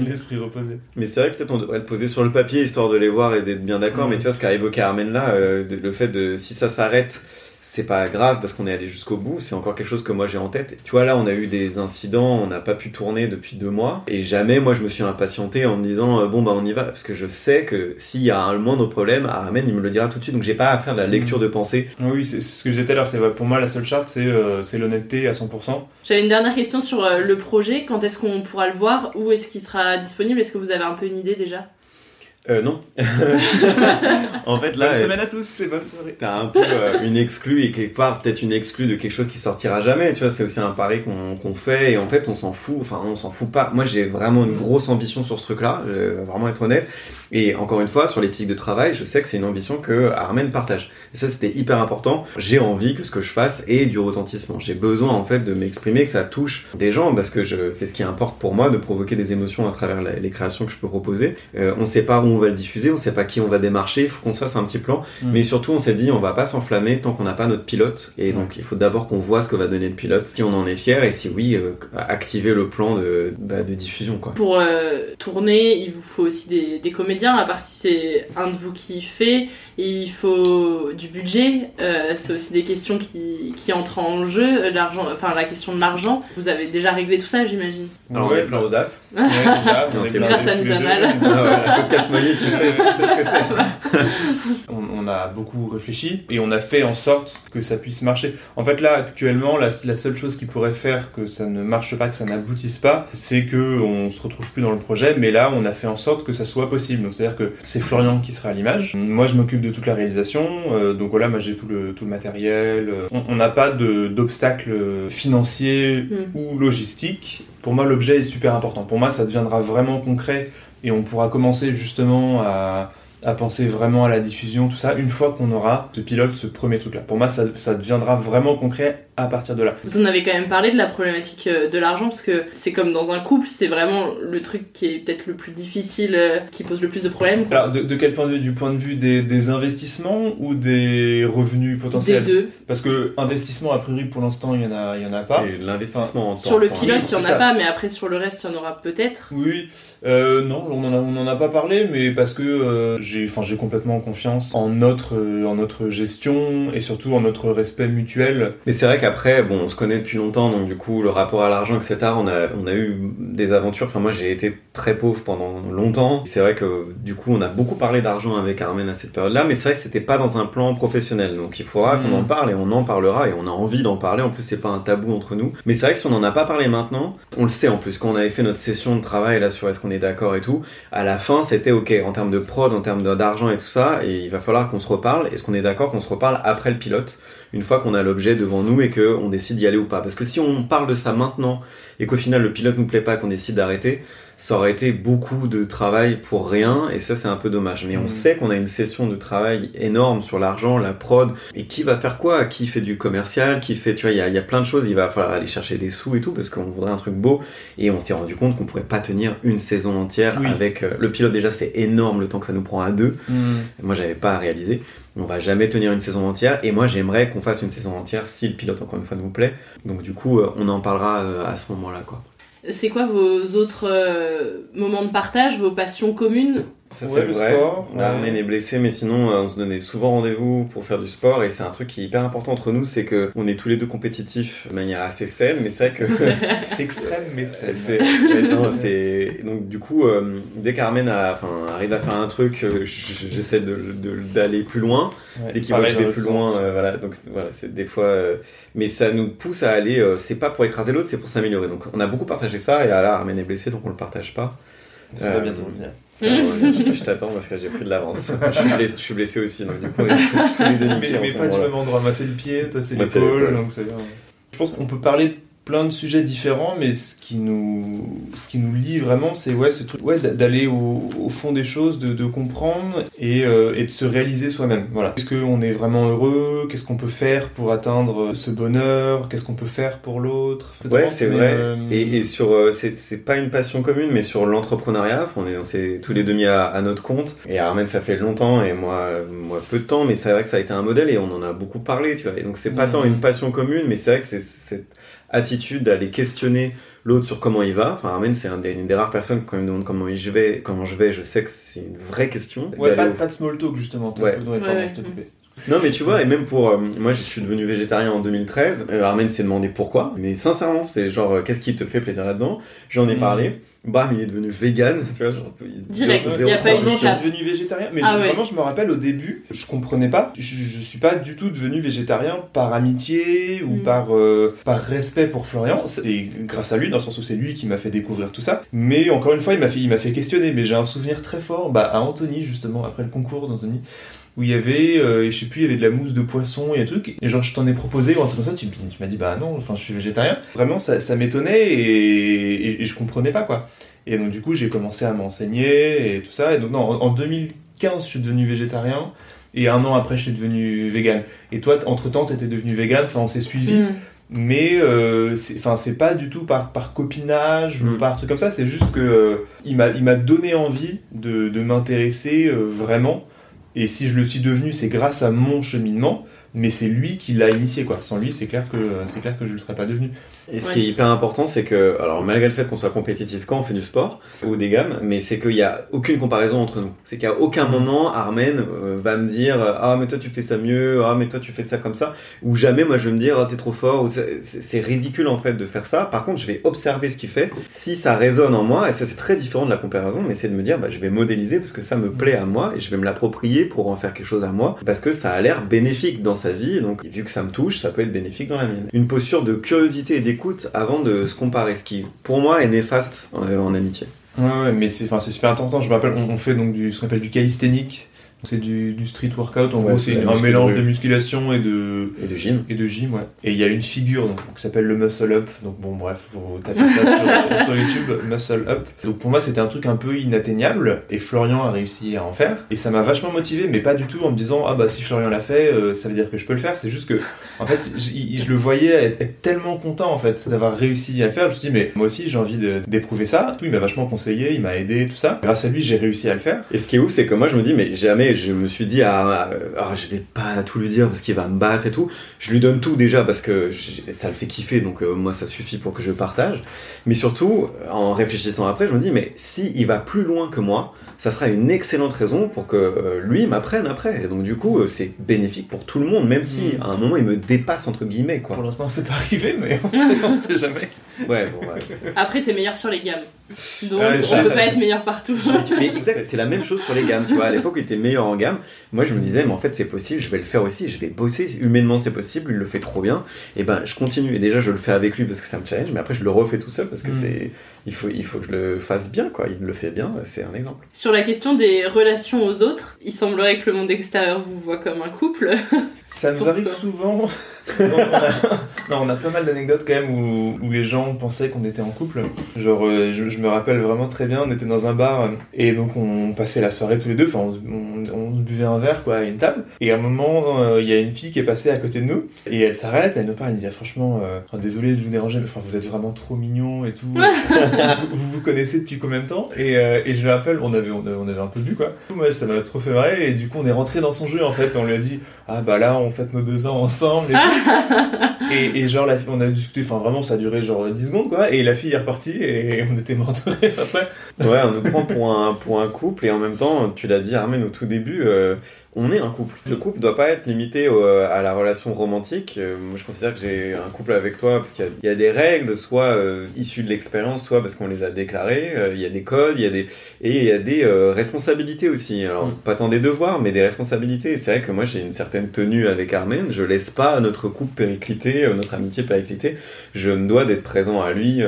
l'esprit- reposé. Mais c'est vrai que peut-être on devrait le poser sur le papier histoire de les voir et d'être bien d'accord. Mm. Mais tu vois ce qu'a évoqué Armen là, euh, le fait de si ça s'arrête, c'est pas grave parce qu'on est allé jusqu'au bout. C'est encore quelque chose que moi j'ai en tête. Tu vois là, on a eu des incidents, on n'a pas pu tourner depuis deux mois et jamais moi je me suis impatienté en me disant euh, bon bah on y va parce que je sais que s'il y a un moindre problème, Armen il me le dira tout de suite. Donc j'ai pas à faire de la lecture de pensée. Oui, c'est ce que j'étais là. C'est pour moi la seule charte, c'est euh, l'honnêteté à 100%. J'avais une dernière question sur euh, le projet. Quand est-ce qu'on pourra le voir? Où est-ce qu'il sera disponible? Est-ce que vous avez un peu une idée déjà? Euh, non. en fait, là, Bonne semaine à tous, c'est bonne soirée. T'as un peu euh, une exclue et quelque part peut-être une exclue de quelque chose qui sortira jamais. Tu vois, c'est aussi un pari qu'on fait et en fait on s'en fout. Enfin, on s'en fout pas. Moi, j'ai vraiment une grosse ambition sur ce truc-là. Vraiment être honnête. Et encore une fois, sur l'éthique de travail, je sais que c'est une ambition que Armen partage. Et ça, c'était hyper important. J'ai envie que ce que je fasse ait du retentissement. J'ai besoin en fait de m'exprimer, que ça touche des gens parce que je fais ce qui importe pour moi, de provoquer des émotions à travers les créations que je peux proposer. Euh, on sait pas où on va le diffuser, on sait pas qui on va démarcher. Il faut qu'on se fasse un petit plan. Mm. Mais surtout, on s'est dit, on va pas s'enflammer tant qu'on n'a pas notre pilote. Et donc, il faut d'abord qu'on voit ce que va donner le pilote, si on en est fier et si oui, euh, activer le plan de, bah, de diffusion, quoi. Pour euh, tourner, il vous faut aussi des, des comédiens, à part si c'est un de vous qui fait, il faut du budget, euh, c'est aussi des questions qui, qui entrent en jeu, l'argent, enfin la question de l'argent. Vous avez déjà réglé tout ça, j'imagine Alors, on est plein aux as. Ouais, déjà, Non, est Grâce à les deux. Nizamel. Ah ouais, le podcast Money, tu sais, tu sais ce que c'est. on, on a beaucoup réfléchi et on a fait en sorte que ça puisse marcher. En fait, là, actuellement, la, la seule chose qui pourrait faire que ça ne marche pas, que ça n'aboutisse pas, c'est que on se retrouve plus dans le projet. Mais là, on a fait en sorte que ça soit possible. Donc, c'est-à-dire que c'est Florian qui sera à l'image. Moi, je m'occupe de toute la réalisation. Euh, donc voilà, moi, j'ai tout le, tout le matériel. Euh, On n'a pas de- d'obstacles financiers Mm. ou logistiques. Pour moi, l'objet est super important. Pour moi, ça deviendra vraiment concret et on pourra commencer justement à, à penser vraiment à la diffusion, tout ça, une fois qu'on aura ce pilote, ce premier truc-là. Pour moi, ça, ça deviendra vraiment concret à partir de là. Vous en avez quand même parlé de la problématique euh, de l'argent, parce que c'est comme dans un couple, c'est vraiment le truc qui est peut-être le plus difficile, euh, qui pose le plus de problèmes. Alors, de, de quel point de vue? Du point de vue des, des investissements ou des revenus potentiels? Des deux. Parce que investissement, a priori, pour l'instant, il y en a, il y en a pas. C'est l'investissement en temps. Sur le pilote, il y en a ça. pas, mais après sur le reste, il y en aura peut-être. Oui, euh, non, on en, a, on en a pas parlé, mais parce que euh, j'ai, enfin, j'ai complètement confiance en notre, euh, en notre gestion et surtout en notre respect mutuel. Mais c'est vrai qu'après, bon, on se connaît depuis longtemps, donc du coup, le rapport à l'argent, etc., on a, on a eu des aventures. Enfin, moi, j'ai été très pauvre pendant longtemps. C'est vrai que, du coup, on a beaucoup parlé d'argent avec Armen à cette période-là, mais c'est vrai que c'était pas dans un plan professionnel. Donc, il faudra qu'on Mhm. en parle et on en parlera et on a envie d'en parler. En plus, c'est pas un tabou entre nous. Mais c'est vrai que si on en a pas parlé maintenant, on le sait en plus. Quand on avait fait notre session de travail là sur est-ce qu'on est d'accord et tout, à la fin, c'était ok en termes de prod, en termes d'argent et tout ça. Et il va falloir qu'on se reparle. Est-ce qu'on est d'accord qu'on se reparle après le pilote, une fois qu'on a l'objet devant nous et qu'on décide d'y aller ou pas. Parce que si on parle de ça maintenant et qu'au final le pilote nous plaît pas, qu'on décide d'arrêter, ça aurait été beaucoup de travail pour rien et ça c'est un peu dommage. Mais on Mhm. sait qu'on a une session de travail énorme sur l'argent, la prod et qui va faire quoi? Qui fait du commercial? Qui fait, tu vois, il y a, il y a plein de choses. Il va falloir aller chercher des sous et tout parce qu'on voudrait un truc beau et on s'est rendu compte qu'on pourrait pas tenir une saison entière Oui. avec euh, le pilote. Déjà c'est énorme le temps que ça nous prend à deux. Moi, j'avais pas à réaliser. On va jamais tenir une saison entière. Et moi, j'aimerais qu'on fasse une saison entière si le pilote, encore une fois, nous plaît. Donc, du coup, euh, on en parlera euh, à ce C'est quoi vos autres euh, moments de partage, vos passions communes? Ça, Ouais, le vrai. sport, Là, ouais. Est blessé, mais sinon, euh, on se donnait souvent rendez-vous pour faire du sport. Et c'est un truc qui est hyper important entre nous, c'est que on est tous les deux compétitifs de manière assez saine. Mais c'est vrai que Extrême, mais saine. C'est- donc du coup euh, dès qu'Armen arrive à faire un truc euh, j'essaie de- de- d'aller plus loin Ouais, dès qu'il voit que je vais plus loin euh, voilà donc c'est- voilà c'est des fois euh, mais ça nous pousse à aller c'est pas pour écraser l'autre c'est pour s'améliorer donc on a beaucoup partagé ça et là Armen est blessé donc on le partage pas Ça va Euh, bientôt revenir. ça je, je t'attends parce que j'ai pris de l'avance je suis blessé, je suis blessé aussi donc du coup on est tous les deux Mais, mais pas du même endroit. Moi, c'est le pied, toi, c'est l'épaule. Je pense qu'on peut parler plein de sujets différents, mais ce qui nous, ce qui nous lie vraiment, c'est ouais, ce truc, ouais, d'a- d'aller au, au fond des choses, de, de comprendre et, euh, et de se réaliser soi-même. Voilà. Est-ce qu'on est vraiment heureux? Qu'est-ce qu'on peut faire pour atteindre ce bonheur? Qu'est-ce qu'on peut faire pour l'autre? Ouais, c'est vrai. euh, Et, et sur, euh, c'est c'est pas une passion commune, mais sur l'entrepreneuriat, on est, on s'est tous les deux mis à, à notre compte. Et Armen, ça fait longtemps, et moi, moi peu de temps, mais c'est vrai que ça a été un modèle et on en a beaucoup parlé, tu vois. Et donc c'est pas Mhm. tant une passion commune, mais c'est vrai que c'est attitude d'aller questionner l'autre sur comment il va. Enfin, Armen, c'est un une des rares personnes quand il me demande comment je vais, comment je vais, je sais que c'est une vraie question. Ouais, pas, au- pas de small talk justement. Ouais. un peu- ouais, Ouais, pardon, ouais. je t'ai coupé. Non mais tu vois, et même pour... euh, moi je suis devenu végétarien en 2013, euh, Armen s'est demandé pourquoi, mais sincèrement, c'est genre, euh, qu'est-ce qui te fait plaisir là-dedans? J'en ai Mm. parlé, bam, il est devenu vegan, tu vois, genre... il- Direct, il y a pas une je suis devenu végétarien, mais Ah ouais. vraiment, je me rappelle au début, je comprenais pas. Je, je suis pas du tout devenu végétarien par amitié ou Mm. par euh, par respect pour Florian. C'est grâce à lui, dans le sens où c'est lui qui m'a fait découvrir tout ça. Mais encore une fois, il m'a fait il m'a fait questionner. Mais j'ai un souvenir très fort, bah, à Anthony justement après le concours d'Anthony. Où il y avait, euh, je sais plus, il y avait de la mousse de poisson et un truc, et genre je t'en ai proposé ou un truc comme ça, tu, tu m'as dit bah non, enfin je suis végétarien. Vraiment ça, ça m'étonnait et, et, et je comprenais pas quoi. Et donc du coup j'ai commencé à m'enseigner et tout ça, et donc non, en, en 2015 je suis devenu végétarien, et un an après je suis devenu vegan. Et toi entre temps t'étais devenu vegan, enfin on s'est suivi. Mm. Mais euh, c'est enfin, c'est pas du tout par, par copinage ou Mm. par truc comme ça, c'est juste que euh, il m'a il m'a donné envie de, de m'intéresser euh, vraiment. Et si je le suis devenu, c'est grâce à mon cheminement, mais c'est lui qui l'a initié quoi. Sans lui, c'est clair que c'est clair que je le serais pas devenu. Et ce Ouais. qui est hyper important, c'est que, alors malgré le fait qu'on soit compétitif quand on fait du sport ou des gammes, mais c'est qu'il n'y a aucune comparaison entre nous. C'est qu'à aucun moment, Armen euh, va me dire Ah, mais toi tu fais ça mieux, ah, mais toi tu fais ça comme ça, ou jamais moi je vais me dire Ah, t'es trop fort, ou c'est c'est- c'est ridicule en fait de faire ça. Par contre, je vais observer ce qu'il fait. Si ça résonne en moi, et ça c'est très différent de la comparaison, mais c'est de me dire bah, Je vais modéliser parce que ça me plaît à moi et je vais me l'approprier pour en faire quelque chose à moi parce que ça a l'air bénéfique dans sa vie. Donc, vu que ça me touche, ça peut être bénéfique dans la mienne. Une posture de curiosité et d'écoute avant de se comparer, ce qui pour moi est néfaste euh, en amitié. Ouais, ouais, mais c'est super important. Je me rappelle, on, on fait donc du, ce qu'on appelle du calisthénique. C'est du, du street workout. En Ouais, gros, c'est un mélange de musculation et de, Et de gym. et de gym, ouais. Et il y a une figure donc, qui s'appelle le muscle up. Donc bon, bref, faut taper ça sur, sur YouTube, muscle up. Donc pour moi, c'était un truc un peu inatteignable. Et Florian a réussi à en faire. Et ça m'a vachement motivé, mais pas du tout en me disant ah bah si Florian l'a fait, euh, ça veut dire que je peux le faire. C'est juste que en fait, je, le voyais être, être tellement content en fait d'avoir réussi à le faire. Je me suis dit mais moi aussi j'ai envie d'éprouver ça. Il m'a vachement conseillé, il m'a aidé, tout ça. Grâce à lui, j'ai réussi à le faire. Et ce qui est ouf, c'est que moi je me dis, mais jamais je me suis dit, ah, ah, je vais pas tout lui dire parce qu'il va me battre et tout. Je lui donne tout déjà parce que je- ça le fait kiffer, donc euh, moi ça suffit pour que je partage. Mais surtout, en réfléchissant après, je me dis, mais si il va plus loin que moi, ça sera une excellente raison pour que euh, lui m'apprenne après. Et donc du coup, euh, c'est bénéfique pour tout le monde, même si Mm. à un moment il me dépasse entre guillemets, quoi. Pour l'instant, c'est pas arrivé, mais on sait, on sait jamais. Ouais, bon, ouais. Après, t'es meilleur sur les gammes. Donc, Ouais, on peut pas être meilleur partout. Mais exact, c'est la même chose sur les gammes, tu vois. À l'époque, il était meilleur en gamme. Moi, je me disais, mais en fait, c'est possible, je vais le faire aussi, je vais bosser. Humainement, c'est possible, il le fait trop bien. Et ben, je continue. Et déjà, je le fais avec lui parce que ça me challenge, mais après, je le refais tout seul parce que Mm. c'est, il faut, il faut que je le fasse bien, quoi. Il le fait bien, c'est un exemple. Sur la question des relations aux autres, il semblerait que le monde extérieur vous voit comme un couple. Ça nous arrive souvent. Non, on a, non, on a pas mal d'anecdotes quand même où, où les gens pensaient qu'on était en couple. Genre, euh, je, je me rappelle vraiment très bien, on était dans un bar et donc on passait la soirée tous les deux. Enfin, on, on, on buvait un verre quoi à une table. Et à un moment, euh, il y a une fille qui est passée à côté de nous et elle s'arrête, elle nous parle, elle dit ah, franchement, euh, enfin, désolé de vous déranger, mais enfin, vous êtes vraiment trop mignon et tout. vous, vous vous connaissez depuis combien de temps? Et, euh, et je me rappelle, on avait, on avait, on avait un peu bu quoi. Moi, ça m'a trop fait marrer et du coup, on est rentré dans son jeu en fait. On lui a dit ah bah là, on fête nos deux ans ensemble et tout. Et, genre, la, on a discuté, enfin vraiment, ça a duré genre 10 secondes quoi. Et la fille est repartie et on était rire après. Ouais, on nous prend pour un, pour un couple et en même temps, tu l'as dit, Armen, au tout début, euh, on est un couple. Le couple doit pas être limité au- à la relation romantique. Euh, moi, je considère que j'ai un couple avec toi parce qu'il y a- il y, a des règles, soit euh, issues de l'expérience, soit parce qu'on les a déclarées. Euh, Il y a des codes, il y a des et il y a des responsabilités aussi. Alors, Mm. pas tant des devoirs, mais des responsabilités. C'est vrai que moi, j'ai une certaine tenue avec Armen. Je laisse pas notre couple péricliter, notre amitié péricliter. Je me dois d'être présent à lui.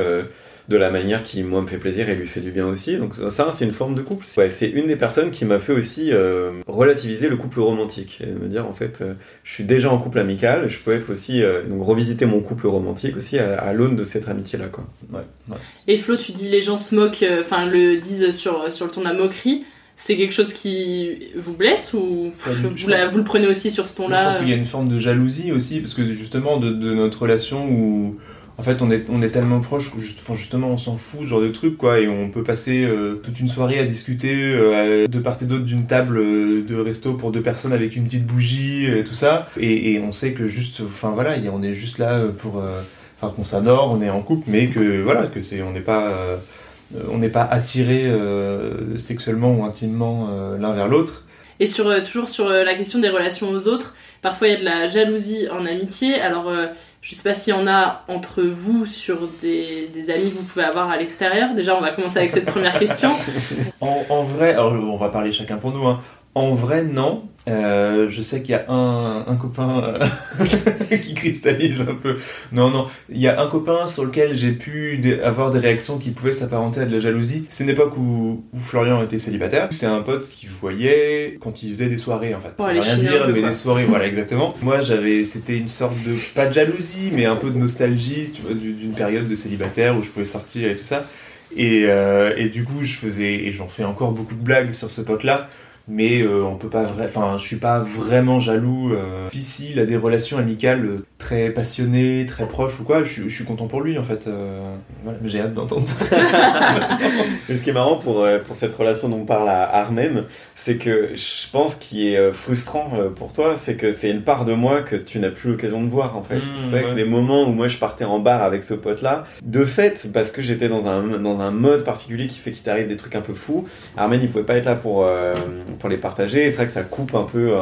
De la manière qui moi me fait plaisir et lui fait du bien aussi. Donc ça c'est une forme de couple. Ouais, c'est une des personnes qui m'a fait aussi euh, relativiser le couple romantique et me dire en fait euh, je suis déjà en couple amical, je peux être aussi euh, donc revisiter mon couple romantique aussi à, à l'aune de cette amitié là quoi. Ouais, ouais. Et Flo, tu dis les gens se moquent, euh, enfin le disent sur, sur le ton de la moquerie. C'est quelque chose qui vous blesse ou je vous, la- pense. vous le prenez aussi sur ce Je ton-là pense qu'il y a une forme de jalousie aussi, parce que justement de, de notre relation où en fait on est, on est tellement proches que justement on s'en fout ce genre de truc quoi, et on peut passer euh, toute une soirée à discuter euh, de part et d'autre d'une table euh, de resto pour deux personnes avec une petite bougie et tout ça, et, on sait que juste, enfin voilà, on est juste là pour, enfin qu'on s'adore, on est en couple, mais que voilà que c'est, on n'est pas on n'est pas attiré sexuellement ou intimement l'un vers l'autre. Et sur, toujours sur la question des relations aux autres, parfois il y a de la jalousie en amitié. Alors, je sais pas s'il y en a entre vous sur des, amis que vous pouvez avoir à l'extérieur. Déjà, on va commencer avec cette première question. En, en vrai, alors on va parler chacun pour nous. hein. En vrai, non. Euh, je sais qu'il y a un, un copain euh, qui cristallise un peu. Non, non, il y a un copain sur lequel j'ai pu avoir des réactions qui pouvaient s'apparenter à de la jalousie. C'est une époque où, où Florian était célibataire. C'est un pote qui voyait quand il faisait des soirées en fait. Pour Ça aller veut rien dire, mais des soirées, voilà exactement. Moi j'avais, c'était une sorte de, pas de jalousie, mais un peu de nostalgie, tu vois, du- d'une période de célibataire où je pouvais sortir et tout ça. Et, euh, et du coup, je faisais, et j'en fais encore beaucoup de blagues sur ce pote-là, mais euh, on peut pas enfin, je suis pas vraiment jaloux. Euh. Puis s'il a des relations amicales euh, très passionnées, très proches ou quoi, je, suis- je suis content pour lui en fait. Euh, voilà, mais j'ai hâte d'entendre. Mais ce qui est marrant pour, euh, pour cette relation dont parle à Armen, c'est que je pense qu'il est euh, frustrant pour toi, c'est que c'est une part de moi que tu n'as plus l'occasion de voir en fait. Mmh, c'est vrai que les moments où moi je partais en bar avec ce pote-là, de fait, parce que j'étais dans un, dans un mode particulier qui fait qu'il t'arrive des trucs un peu fous, Armen il pouvait pas être là pour, euh, pour les partager, et c'est vrai que ça coupe un peu un,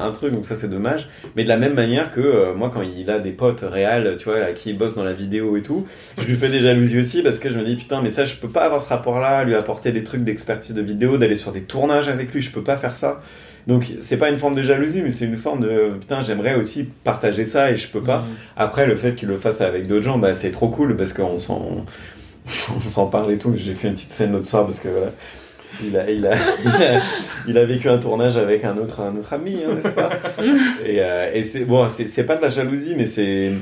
un, un truc, donc ça c'est dommage. Mais de la même manière que euh, moi quand il a des potes réels, tu vois, à qui il bosse dans la vidéo et tout, je lui fais des jalousies aussi parce que je me dis putain mais ça je peux pas avoir ce rapport là, lui apporter des trucs d'expertise de vidéo, d'aller sur des tournages avec lui, je peux pas faire ça. Donc c'est pas une forme de jalousie mais c'est une forme de putain j'aimerais aussi partager ça et je peux pas. Après le fait qu'il le fasse avec d'autres gens bah c'est trop cool parce qu'on s'en on s'en parle et tout. J'ai fait une petite scène l'autre soir parce que voilà. Il a, il, a, il, a, il a vécu un tournage avec un autre, un autre ami, hein, n'est-ce pas? Et, euh, et c'est bon, c'est pas de la jalousie, mais c'est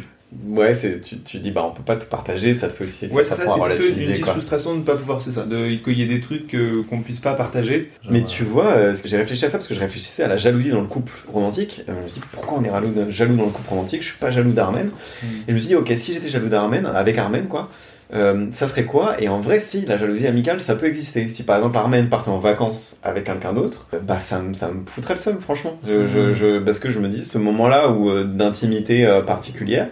ouais, c'est tu, tu dis bah on peut pas tout partager, ça te fait aussi Ouais, c'est ça, pour c'est plutôt une petite frustration de ne pas pouvoir, c'est ça, de, qu'il y ait des trucs euh, qu'on puisse pas partager. Mais tu vois, euh, j'ai réfléchi à ça parce que je réfléchissais à la jalousie dans le couple romantique. Euh, je me suis dit pourquoi on est jaloux, jaloux dans le couple romantique? Je suis pas jaloux d'Armen. Mm. Et je me suis dit ok, si j'étais jaloux d'Armen, avec Armen quoi, euh, ça serait quoi? Et en vrai, si la jalousie amicale, ça peut exister. Si par exemple Armen partait en vacances avec quelqu'un d'autre, euh, bah ça, me- ça me foutrait le seum franchement. Je, je, je- parce que je me dis ce moment-là où euh, d'intimité euh, particulière,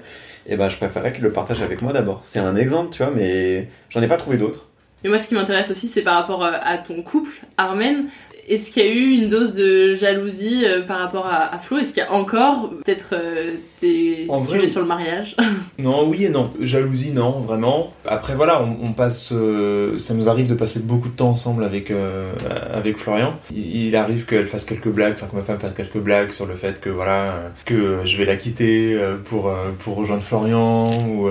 et ben je préférerais qu'il le partage avec moi d'abord. C'est un exemple, tu vois, mais j'en ai pas trouvé d'autres. Mais moi, ce qui m'intéresse aussi, c'est par rapport à ton couple, Armen. Est-ce qu'il y a eu une dose de jalousie euh, par rapport à, à Flo? Est-ce qu'il y a encore peut-être euh, des En sujets sur le mariage? Non, oui et non. Jalousie, non, vraiment. Après, voilà, on, on passe. euh, ça nous arrive de passer beaucoup de temps ensemble avec, euh, avec Florian. Il, il arrive qu'elle fasse quelques blagues, enfin que ma femme fasse quelques blagues sur le fait que, voilà, que je vais la quitter pour, pour rejoindre Florian. Ou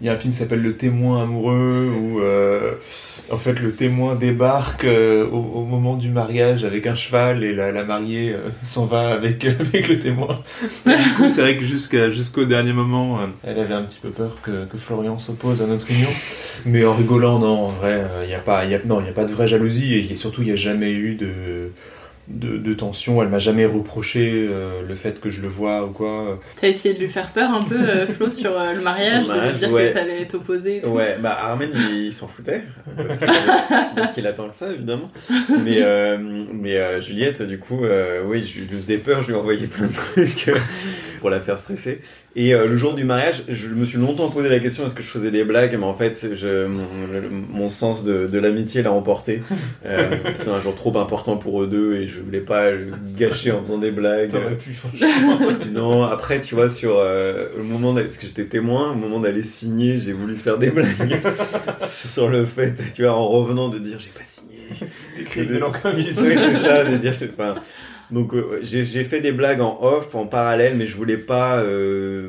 il y a un film qui s'appelle Le témoin amoureux, où. euh, en fait, le témoin débarque euh, au, moment du mariage avec un cheval et la, mariée euh, s'en va avec, le témoin. Et du coup, c'est vrai que jusqu'au dernier moment, elle avait un petit peu peur que, que Florian s'oppose à notre union. Mais en rigolant, non, en vrai, il n'y a, pas- de vraie jalousie et a- surtout, il n'y a jamais eu de, de, de tension. Elle m'a jamais reproché euh, le fait que je le vois ou quoi. T'as essayé de lui faire peur un peu, euh, Flo, sur euh, le mariage, Sur le de lui mariage, dire ouais. que t'allais t'opposer et tout Ouais, bah Armen il, s'en foutait parce qu'il attend que ça évidemment. Mais euh, mais euh, Juliette du coup euh, oui je, je lui faisais peur, je lui envoyais plein de trucs pour la faire stresser. Et euh, le jour du mariage, je me suis longtemps posé la question est-ce que je faisais des blagues, mais en fait je mon, sens de, de l'amitié l'a emporté. Euh, c'est un jour trop important pour eux deux et je voulais pas le gâcher en faisant des blagues. T'aurais pu, franchement. Non, après, tu vois, sur euh, le moment d'aller, parce que j'étais témoin, au moment d'aller signer, j'ai voulu faire des blagues sur le fait, tu vois, en revenant de dire j'ai pas signé. Écrit de. Oui, c'est ça, de dire, je sais pas. Donc, euh, j'ai j'ai fait des blagues en off, en parallèle, mais je voulais pas euh,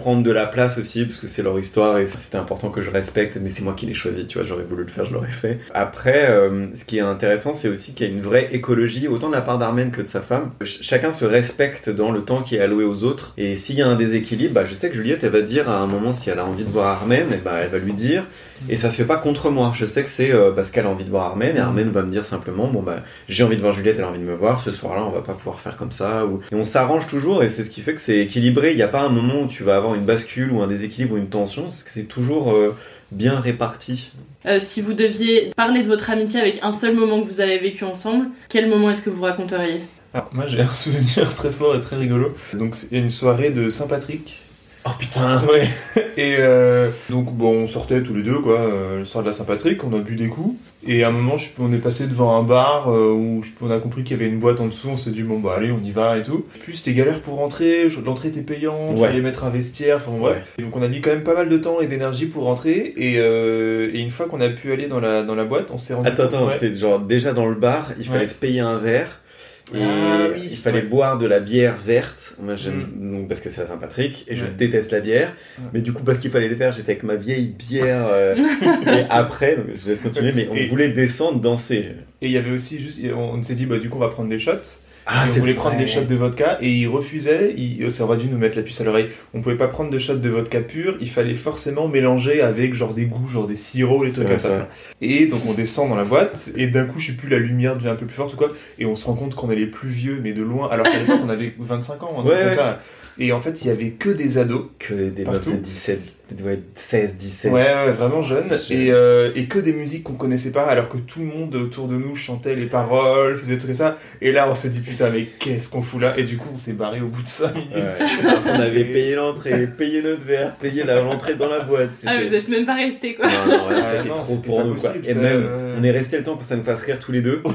prendre de la place aussi, parce que c'est leur histoire et c'était important que je respecte, mais c'est moi qui l'ai choisi, tu vois, j'aurais voulu le faire, je l'aurais fait. Après, euh, ce qui est intéressant, c'est aussi qu'il y a une vraie écologie, autant de la part d'Armen que de sa femme. Ch- chacun se respecte dans le temps qui est alloué aux autres, et s'il y a un déséquilibre, bah, je sais que Juliette, elle va dire à un moment, si elle a envie de voir Armen, eh ben, elle va lui dire, et ça se fait pas contre moi. Je sais que c'est euh, parce qu'elle a envie de voir Armen, et Armen va me dire simplement, bon bah, j'ai envie de voir Juliette, elle a envie de me voir, ce soir-là, on va pas pouvoir faire comme ça, ou... et on s'arrange toujours, et c'est ce qui fait que c'est équilibré. Il n'y a pas un moment où tu vas avoir une bascule ou un déséquilibre ou une tension, parce que c'est toujours euh, bien réparti. Euh, si vous deviez parler de votre amitié avec un seul moment que vous avez vécu ensemble, quel moment est-ce que vous raconteriez? Alors, moi j'ai un souvenir très fort et très rigolo. Donc il y a une soirée de Saint-Patrick. Oh putain, ouais. Et euh, donc bon, on sortait tous les deux quoi, euh, le soir de la Saint-Patrick, on a bu des coups. Et à un moment, je on est passé devant un bar euh, où je on a compris qu'il y avait une boîte en dessous. On s'est dit bon bah allez, on y va et tout. Plus, c'était galère pour rentrer. L'entrée était payante, Ouais. fallait mettre un vestiaire. Enfin bref. Ouais. Et donc on a mis quand même pas mal de temps et d'énergie pour rentrer. Et, et une fois qu'on a pu aller dans la dans la boîte, on s'est rendu Attends, compte- attends, ouais. c'est genre déjà dans le bar, il fallait se payer un verre. Et Ah oui, il fallait ouais. boire de la bière verte. Moi, j'aime, Mm. donc, parce que c'est à Saint-Patrick, et je Ouais. déteste la bière. Ouais. Mais du coup, parce qu'il fallait le faire, j'étais avec ma vieille bière. euh, et après, donc, je laisse continuer, mais on Et- voulait descendre, danser. Et il y avait aussi juste, on, on s'est dit, bah du coup, on va prendre des shots. Ah, on voulait vrai. prendre des shots de vodka et il refusait. Il, ça aurait dû nous mettre la puce à l'oreille. On pouvait pas prendre de shots de vodka pur. Il fallait forcément mélanger avec genre des goûts, genre des sirops, les trucs comme ça. Et donc on descend dans la boîte et d'un coup, je sais plus, la lumière devient un peu plus forte ou quoi. Et on se rend compte qu'on est les plus vieux, mais de loin. Alors qu'à l'époque, on avait 25 ans, un truc Ouais, comme ouais. ça. Et en fait, il y avait que des ados. Que des meufs Partout. de 17, ouais, 16, 17. Ouais, ouais, vraiment jeune. C'était Et, euh, et que des musiques qu'on connaissait pas, alors que tout le monde autour de nous chantait les paroles, faisait tout ça. Et là, on s'est dit, putain, mais qu'est-ce qu'on fout là? Et du coup, on s'est barré au bout de 5 minutes. Ouais. Alors qu'on avait payé l'entrée, payé notre verre, payé la- l'entrée dans la boîte. Ah, vous êtes même pas restés quoi. Non, non, ouais, Ah, c'était trop pour nous. Quoi. possible, Et même, on est resté le temps que ça nous fasse rire tous les deux.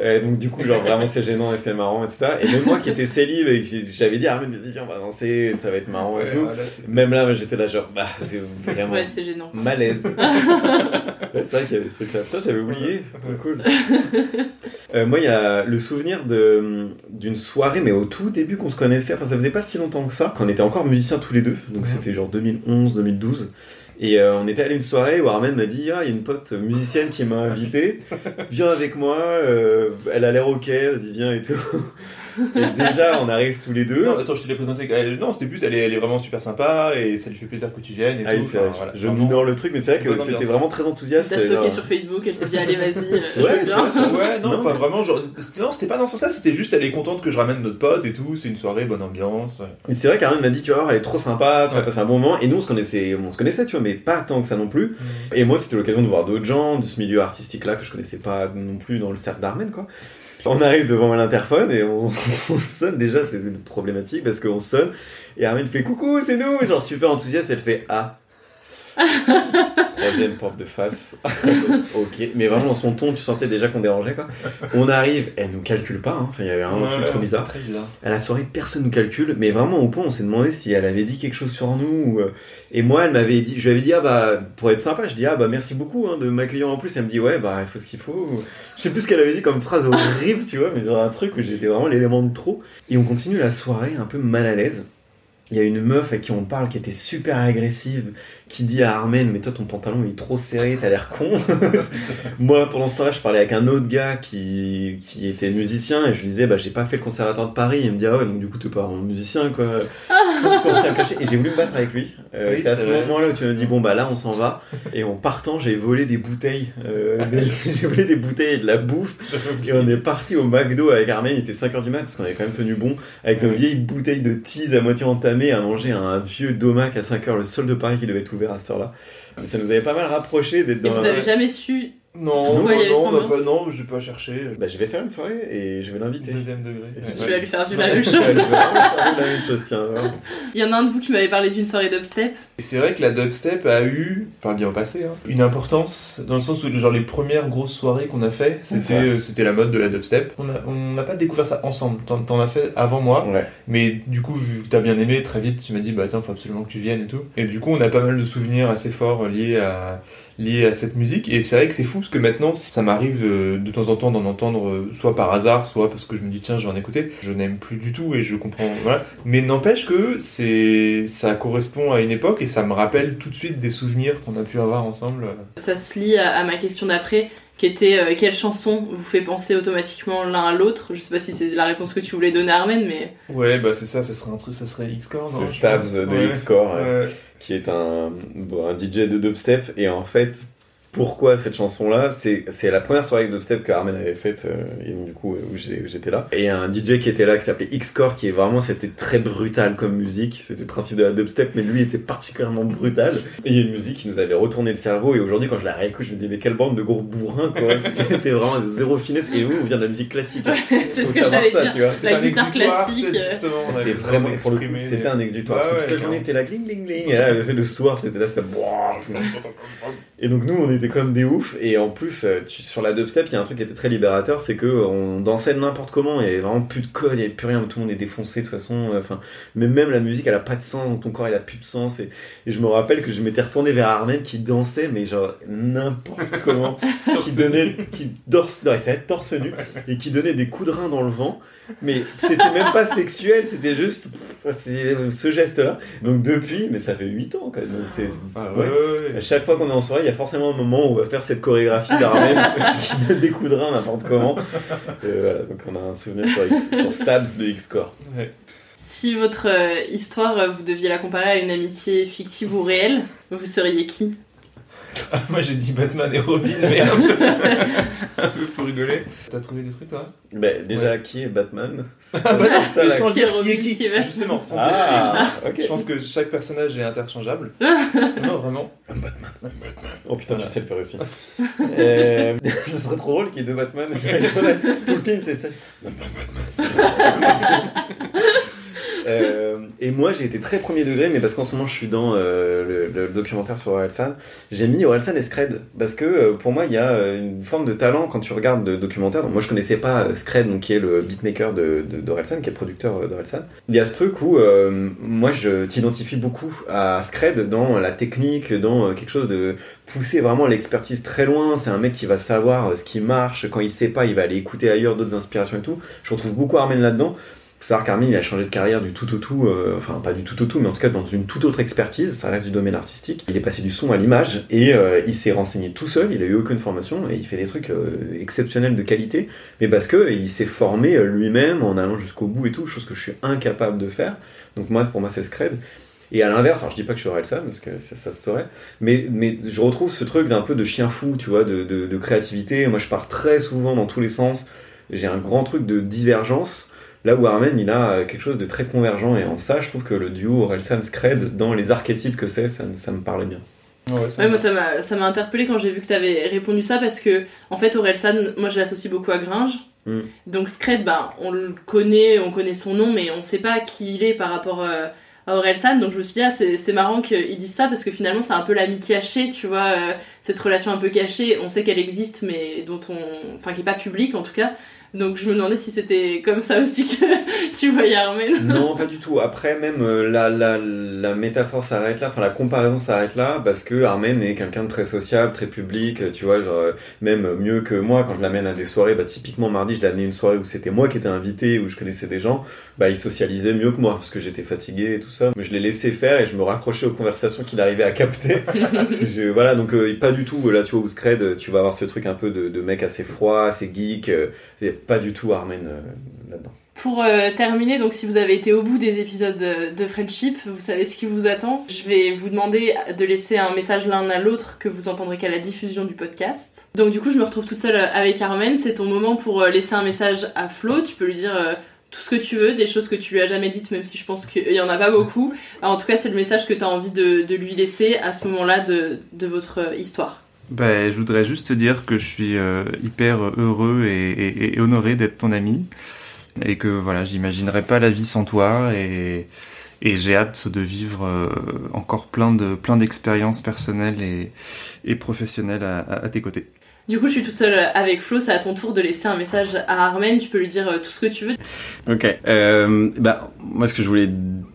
Euh, donc du coup, genre vraiment c'est gênant et c'est marrant et tout ça. Et même moi qui étais célib et que j'avais dit, ah mais vas-y viens on va danser, ça va être marrant et Ouais, tout. voilà, même là, j'étais là genre, bah c'est vraiment Ouais, gênant. malaise. Ouais, c'est vrai qu'il y avait ce truc-là. Putain, j'avais oublié. Cool. Euh, moi, il y a le souvenir de d'une soirée, mais au tout début qu'on se connaissait. Enfin, ça faisait pas si longtemps que ça, qu'on était encore musiciens tous les deux. Donc c'était genre 2011, 2012. Et euh, on était allé une soirée où Armen m'a dit Ah, il y a une pote musicienne qui m'a invité. Viens avec moi. euh, elle a l'air ok. Vas-y, viens et tout. Et déjà, on arrive tous les deux. Non, attends, je te l'ai présenté. Elle- Non, c'était plus, elle est, elle est vraiment super sympa et ça lui fait plaisir que tu viennes et Ah tout. Enfin, voilà. je minore le truc, mais c'est vrai que c'était ambiance. vraiment très enthousiaste. T'as stocké genre- sur Facebook, elle s'est dit allez vas-y, euh, Ouais, vois, Ouais, non, Non, mais- vraiment, genre, non, c'était pas dans ce sens-là, c'était juste, elle est contente que je ramène notre pote et tout, c'est une soirée, bonne ambiance. Mais c'est vrai qu'Armin m'a dit, tu vas voir, elle est trop sympa, tu vas Ouais. passer un bon moment. Et nous, on se connaissait, on se connaissait, tu vois, mais pas tant que ça non plus. Mm. Et moi, c'était l'occasion de voir d'autres gens de ce milieu artistique-là que je connaissais pas non plus dans le cercle d'Armen, quoi. On arrive devant l'interphone et on, on sonne déjà, c'est problématique parce qu'on sonne et Armen fait coucou, c'est nous, genre super enthousiaste, elle fait ah. Troisième porte de face. ok, mais vraiment son ton, tu sentais déjà qu'on dérangeait quoi. On arrive, elle nous calcule pas, hein. enfin il y avait un Ouais, truc ouais, trop bizarre. Très bizarre. À la soirée, personne nous calcule, mais vraiment au point, on s'est demandé si elle avait dit quelque chose sur nous. ou, euh, Et moi, elle m'avait dit, je lui avais dit, ah bah, pour être sympa, je dis, ah bah, merci beaucoup hein, de m'accueillir en plus. Elle me dit, ouais, bah, il faut ce qu'il faut. Je sais plus ce qu'elle avait dit comme phrase horrible, tu vois, mais genre un truc où j'étais vraiment l'élément de trop. Et on continue la soirée un peu mal à l'aise. Il y a une meuf à qui on parle qui était super agressive, qui dit à Armen, mais toi ton pantalon il est trop serré, t'as l'air con. Moi pendant ce temps-là, je parlais avec un autre gars qui, qui était musicien et je lui disais, bah j'ai pas fait le conservatoire de Paris. Il me dit, ah ouais, donc du coup t'es pas un musicien quoi. Je commençais à me cacher et j'ai voulu me battre avec lui. Euh, Oui, c'est à ce moment-là où tu m'as dit, bon bah là on s'en va. Et en partant, j'ai volé des bouteilles, euh, j'ai volé des bouteilles et de la bouffe. Et on est parti au McDo avec Armen, il était 5h du mat parce qu'on avait quand même tenu bon, avec nos vieilles bouteilles de tease à moitié entamées à manger un vieux domac à 5h, le seul de Paris qui devait être à cette heure-là. Mais ça nous avait pas mal rapproché d'être Et dans vous la- avez jamais su Non, non, cette on a ambiance pas, non, cherché. Bah, je vais faire une soirée et je vais l'inviter. Deuxième degré. Et Tu ouais. vas lui faire du la même je chose. vais faire la même chose, tiens. vraiment. Il y en a un de vous qui m'avait parlé d'une soirée dubstep. Et c'est vrai que la dubstep a eu, enfin bien au passé, hein, une importance dans le sens où genre les premières grosses soirées qu'on a fait, c'était euh, c'était la mode de la dubstep. On n'a pas découvert ça ensemble. T'en as fait avant moi, Ouais. mais du coup vu que t'as bien aimé, très vite tu m'as dit bah attends faut absolument que tu viennes et tout. Et du coup on a pas mal de souvenirs assez forts liés à liés à cette musique. Et c'est vrai que c'est fou parce que maintenant ça m'arrive de temps en temps d'en entendre euh, soit par hasard, soit parce que je me dis tiens je vais en écouter. Je n'aime plus du tout et je comprends voilà. Mais n'empêche que c'est ça correspond à une époque et ça me rappelle tout de suite des souvenirs qu'on a pu avoir ensemble. Ça se lie à, à ma question d'après, qui était euh, quelle chanson vous fait penser automatiquement l'un à l'autre? Je sais pas si c'est la réponse que tu voulais donner à Armen, mais Ouais, bah c'est ça, ça serait un truc, ça serait X-Core. non, C'est Stabs de Ouais. X-Core, ouais. Ouais. Qui est un, un DJ de dubstep. Et en fait, pourquoi cette chanson-là C'est c'est la première soirée de dubstep que Armen avait faite, euh, et donc du coup, euh, où où j'étais là. Et un DJ qui était là, qui s'appelait X-Core, qui est vraiment, c'était très brutal comme musique. C'était le principe de la dubstep, mais lui était particulièrement brutal. Et il y a une musique qui nous avait retourné le cerveau. Et aujourd'hui, quand je la réécoute, je me dis, mais quelle bande de gros bourrins, quoi. C'est vraiment zéro finesse. Et nous, on vient de la musique classique. c'est ce que j'allais ça, dire. tu vois. C'est La un guitare exutoire, classique. on C'était vraiment, pour le c'était un exutoire. Que ouais, toute la journée, t'es là, gling, gling, gling. Et là, le soir, t'étais là, c'était. Et donc, nous, on était était comme des oufs. Et en plus, euh, tu- sur la dubstep, il y a un truc qui était très libérateur, c'est que on dansait n'importe comment. Il y avait vraiment plus de code, il y avait plus rien. Tout le monde est défoncé de toute façon. euh, Enfin, mais même la musique, elle a pas de sens. donc Ton corps, il a plus de sens. Et, et je me rappelle que je m'étais retourné vers Armen qui dansait, mais genre n'importe comment, qui donnait, qui torse, non, torse nu et qui donnait des coups de rein dans le vent. Mais c'était même pas sexuel, c'était juste pff, ce geste-là. Donc depuis, mais ça fait 8 ans quand même. Ah, ouais. ouais, ouais, ouais. À chaque fois qu'on est en soirée, il y a forcément un moment où on va faire cette chorégraphie d'Armen qui donne des coups de rein n'importe comment. Euh, voilà, donc on a un souvenir sur, X- sur Stabs de X-Core. Si votre euh, histoire, euh, vous deviez la comparer à une amitié fictive ou réelle, vous seriez qui? Moi j'ai dit Batman et Robin, mais un peu, un peu pour rigoler. T'as trouvé des trucs toi? Bah, déjà, qui est Batman? Ah bah ça, la- sans Qui dire qui est qui. qui est Batman Justement, sans Ah, dire. Je pense que chaque personnage est interchangeable. non, vraiment. Oh putain, je sais le faire aussi. euh, ce serait trop drôle qu'il y ait deux Batman. Tout le film, c'est ça. Euh, et moi j'ai été très premier degré mais parce qu'en ce moment je suis dans euh, le, documentaire sur Orelsan j'ai mis Orelsan et Scred. Parce que euh, pour moi il y a une forme de talent quand tu regardes le documentaire. Moi je connaissais pas Scred donc qui est le beatmaker de, de, d'Orelsan qui est le producteur d'Orelsan. Il y a ce truc où moi je t'identifie beaucoup à Scred dans la technique dans quelque chose de pousser vraiment l'expertise très loin. C'est un mec qui va savoir ce qui marche. Quand il sait pas il va aller écouter ailleurs d'autres inspirations et tout. Je retrouve beaucoup Armen là-dedans faut savoir qu'Armin, il a changé de carrière du tout au tout, euh, enfin pas du tout au tout, mais en tout cas dans une toute autre expertise, ça reste du domaine artistique. Il est passé du son à l'image et euh, il s'est renseigné tout seul, il a eu aucune formation et il fait des trucs euh, exceptionnels de qualité, mais parce que il s'est formé euh, lui-même en allant jusqu'au bout et tout, chose que je suis incapable de faire. Donc moi, pour moi, c'est Scred. Et à l'inverse, alors je dis pas que je suis Orelsan, parce que ça, ça se saurait, mais, mais je retrouve ce truc d'un peu de chien fou, tu vois, de, de, de créativité. Moi, je pars très souvent dans tous les sens. J'ai un grand truc de divergence. Là où Armen, il a euh, quelque chose de très convergent, et en ça, je trouve que le duo Orelsan-Scred, dans les archétypes que c'est, ça, ça me parlait bien. Ouais, moi ça m'a ça m'a interpellé quand j'ai vu que t'avais répondu ça parce que en fait Orelsan, moi je l'associe beaucoup à Gringe. Mm. Donc Scred, ben on le connaît, on connaît son nom, mais on sait pas qui il est par rapport euh, à Orelsan. Donc je me suis dit ah c'est c'est marrant qu'ils disent ça parce que finalement c'est un peu l'ami caché, tu vois, euh, cette relation un peu cachée. On sait qu'elle existe, mais dont on, enfin qui est pas publique en tout cas. Donc je me demandais si c'était comme ça aussi que tu voyais Armen. Non, pas du tout. Après, même euh, la, la, la métaphore s'arrête là, enfin la comparaison s'arrête là, parce que Armen est quelqu'un de très sociable, très public, tu vois, genre, euh, même mieux que moi, quand je l'amène à des soirées, bah typiquement mardi, je l'ai amené à une soirée où c'était moi qui étais invité, où je connaissais des gens, bah il socialisait mieux que moi, parce que j'étais fatigué et tout ça. Mais je l'ai laissé faire et je me raccrochais aux conversations qu'il arrivait à capter. Je- voilà, donc euh, pas du tout, là, tu vois, où Scred, tu vas avoir ce truc un peu de, de mec assez froid, assez geek, euh, pas du tout Armen euh, là-dedans. Pour euh, terminer, donc si vous avez été au bout des épisodes de, Friendship, vous savez ce qui vous attend. Je vais vous demander de laisser un message l'un à l'autre que vous entendrez qu'à la diffusion du podcast. Donc du coup, je me retrouve toute seule euh, avec Armen. C'est ton moment pour laisser un message à Flo. Tu peux lui dire tout ce que tu veux, des choses que tu lui as jamais dites, même si je pense qu'il y en a pas beaucoup. En tout cas, c'est le message que tu as envie de, de lui laisser à ce moment-là de, de votre histoire. Ben, je voudrais juste te dire que je suis euh, hyper heureux et, et- et honoré d'être ton ami. Et que voilà, j'imaginerais pas la vie sans toi. Et, et j'ai hâte de vivre euh, encore plein de plein d'expériences personnelles et, et professionnelles à, à- à tes côtés. Du coup, je suis toute seule avec Flo. C'est à ton tour de laisser un message à Armen. Tu peux lui dire euh, tout ce que tu veux. Ok. Euh, bah, moi, ce que je voulais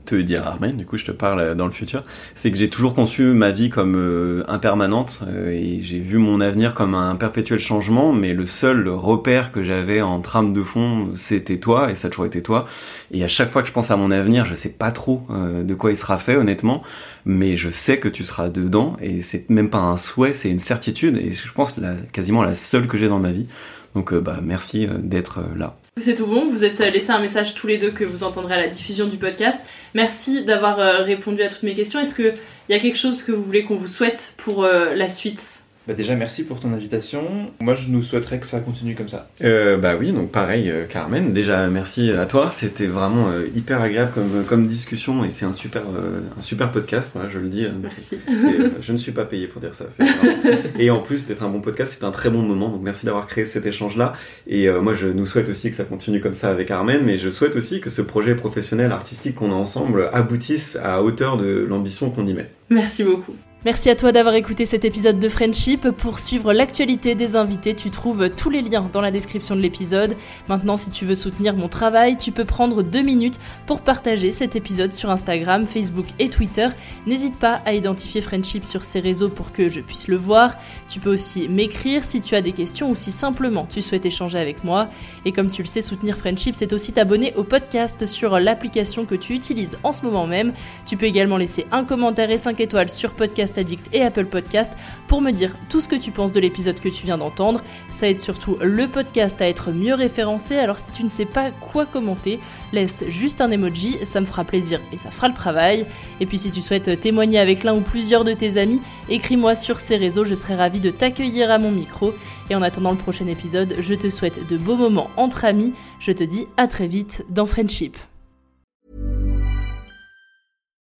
te dire, Armen, du coup, je te parle dans le futur, c'est que j'ai toujours conçu ma vie comme euh, impermanente euh, et j'ai vu mon avenir comme un perpétuel changement, mais le seul repère que j'avais en trame de fond, c'était toi et ça a toujours été toi. Et à chaque fois que je pense à mon avenir, je sais pas trop euh, de quoi il sera fait, honnêtement, mais je sais que tu seras dedans et c'est même pas un souhait, c'est une certitude et je pense quasiment la seule que j'ai dans ma vie. Donc, euh, bah, merci euh, d'être euh, là. C'est tout bon, vous êtes laissé un message tous les deux que vous entendrez à la diffusion du podcast. Merci d'avoir euh, répondu à toutes mes questions. Est-ce qu'il y a quelque chose que vous voulez qu'on vous souhaite pour euh, la suite? Bah déjà, merci pour ton invitation. Moi, je nous souhaiterais que ça continue comme ça. Euh, bah oui, donc pareil, euh, Carmen. Déjà, merci à toi. C'était vraiment euh, hyper agréable comme, comme discussion et c'est un super, euh, un super podcast. Voilà, je le dis. euh, Merci. euh, je ne suis pas payé pour dire ça. vraiment- et en plus d'être un bon podcast, c'est un très bon moment. Donc merci d'avoir créé cet échange-là. Et euh, moi, je nous souhaite aussi que ça continue comme ça avec Armen, mais je souhaite aussi que ce projet professionnel artistique qu'on a ensemble aboutisse à hauteur de l'ambition qu'on y met. Merci beaucoup. Merci à toi d'avoir écouté cet épisode de Friendship. Pour suivre l'actualité des invités, tu trouves tous les liens dans la description de l'épisode. Maintenant, si tu veux soutenir mon travail, tu peux prendre deux minutes pour partager cet épisode sur Instagram, Facebook et Twitter. N'hésite pas à identifier Friendship sur ces réseaux pour que je puisse le voir. Tu peux aussi m'écrire si tu as des questions ou si simplement tu souhaites échanger avec moi. Et comme tu le sais, soutenir Friendship, c'est aussi t'abonner au podcast sur l'application que tu utilises en ce moment même. Tu peux également laisser un commentaire et 5 étoiles sur Addict et Apple Podcast pour me dire tout ce que tu penses de l'épisode que tu viens d'entendre. Ça aide surtout le podcast à être mieux référencé, alors si tu ne sais pas quoi commenter, laisse juste un emoji, ça me fera plaisir et ça fera le travail. Et puis si tu souhaites témoigner avec l'un ou plusieurs de tes amis, écris-moi sur ces réseaux, je serai ravie de t'accueillir à mon micro. Et en attendant le prochain épisode, je te souhaite de beaux moments entre amis. Je te dis à très vite dans Friendship.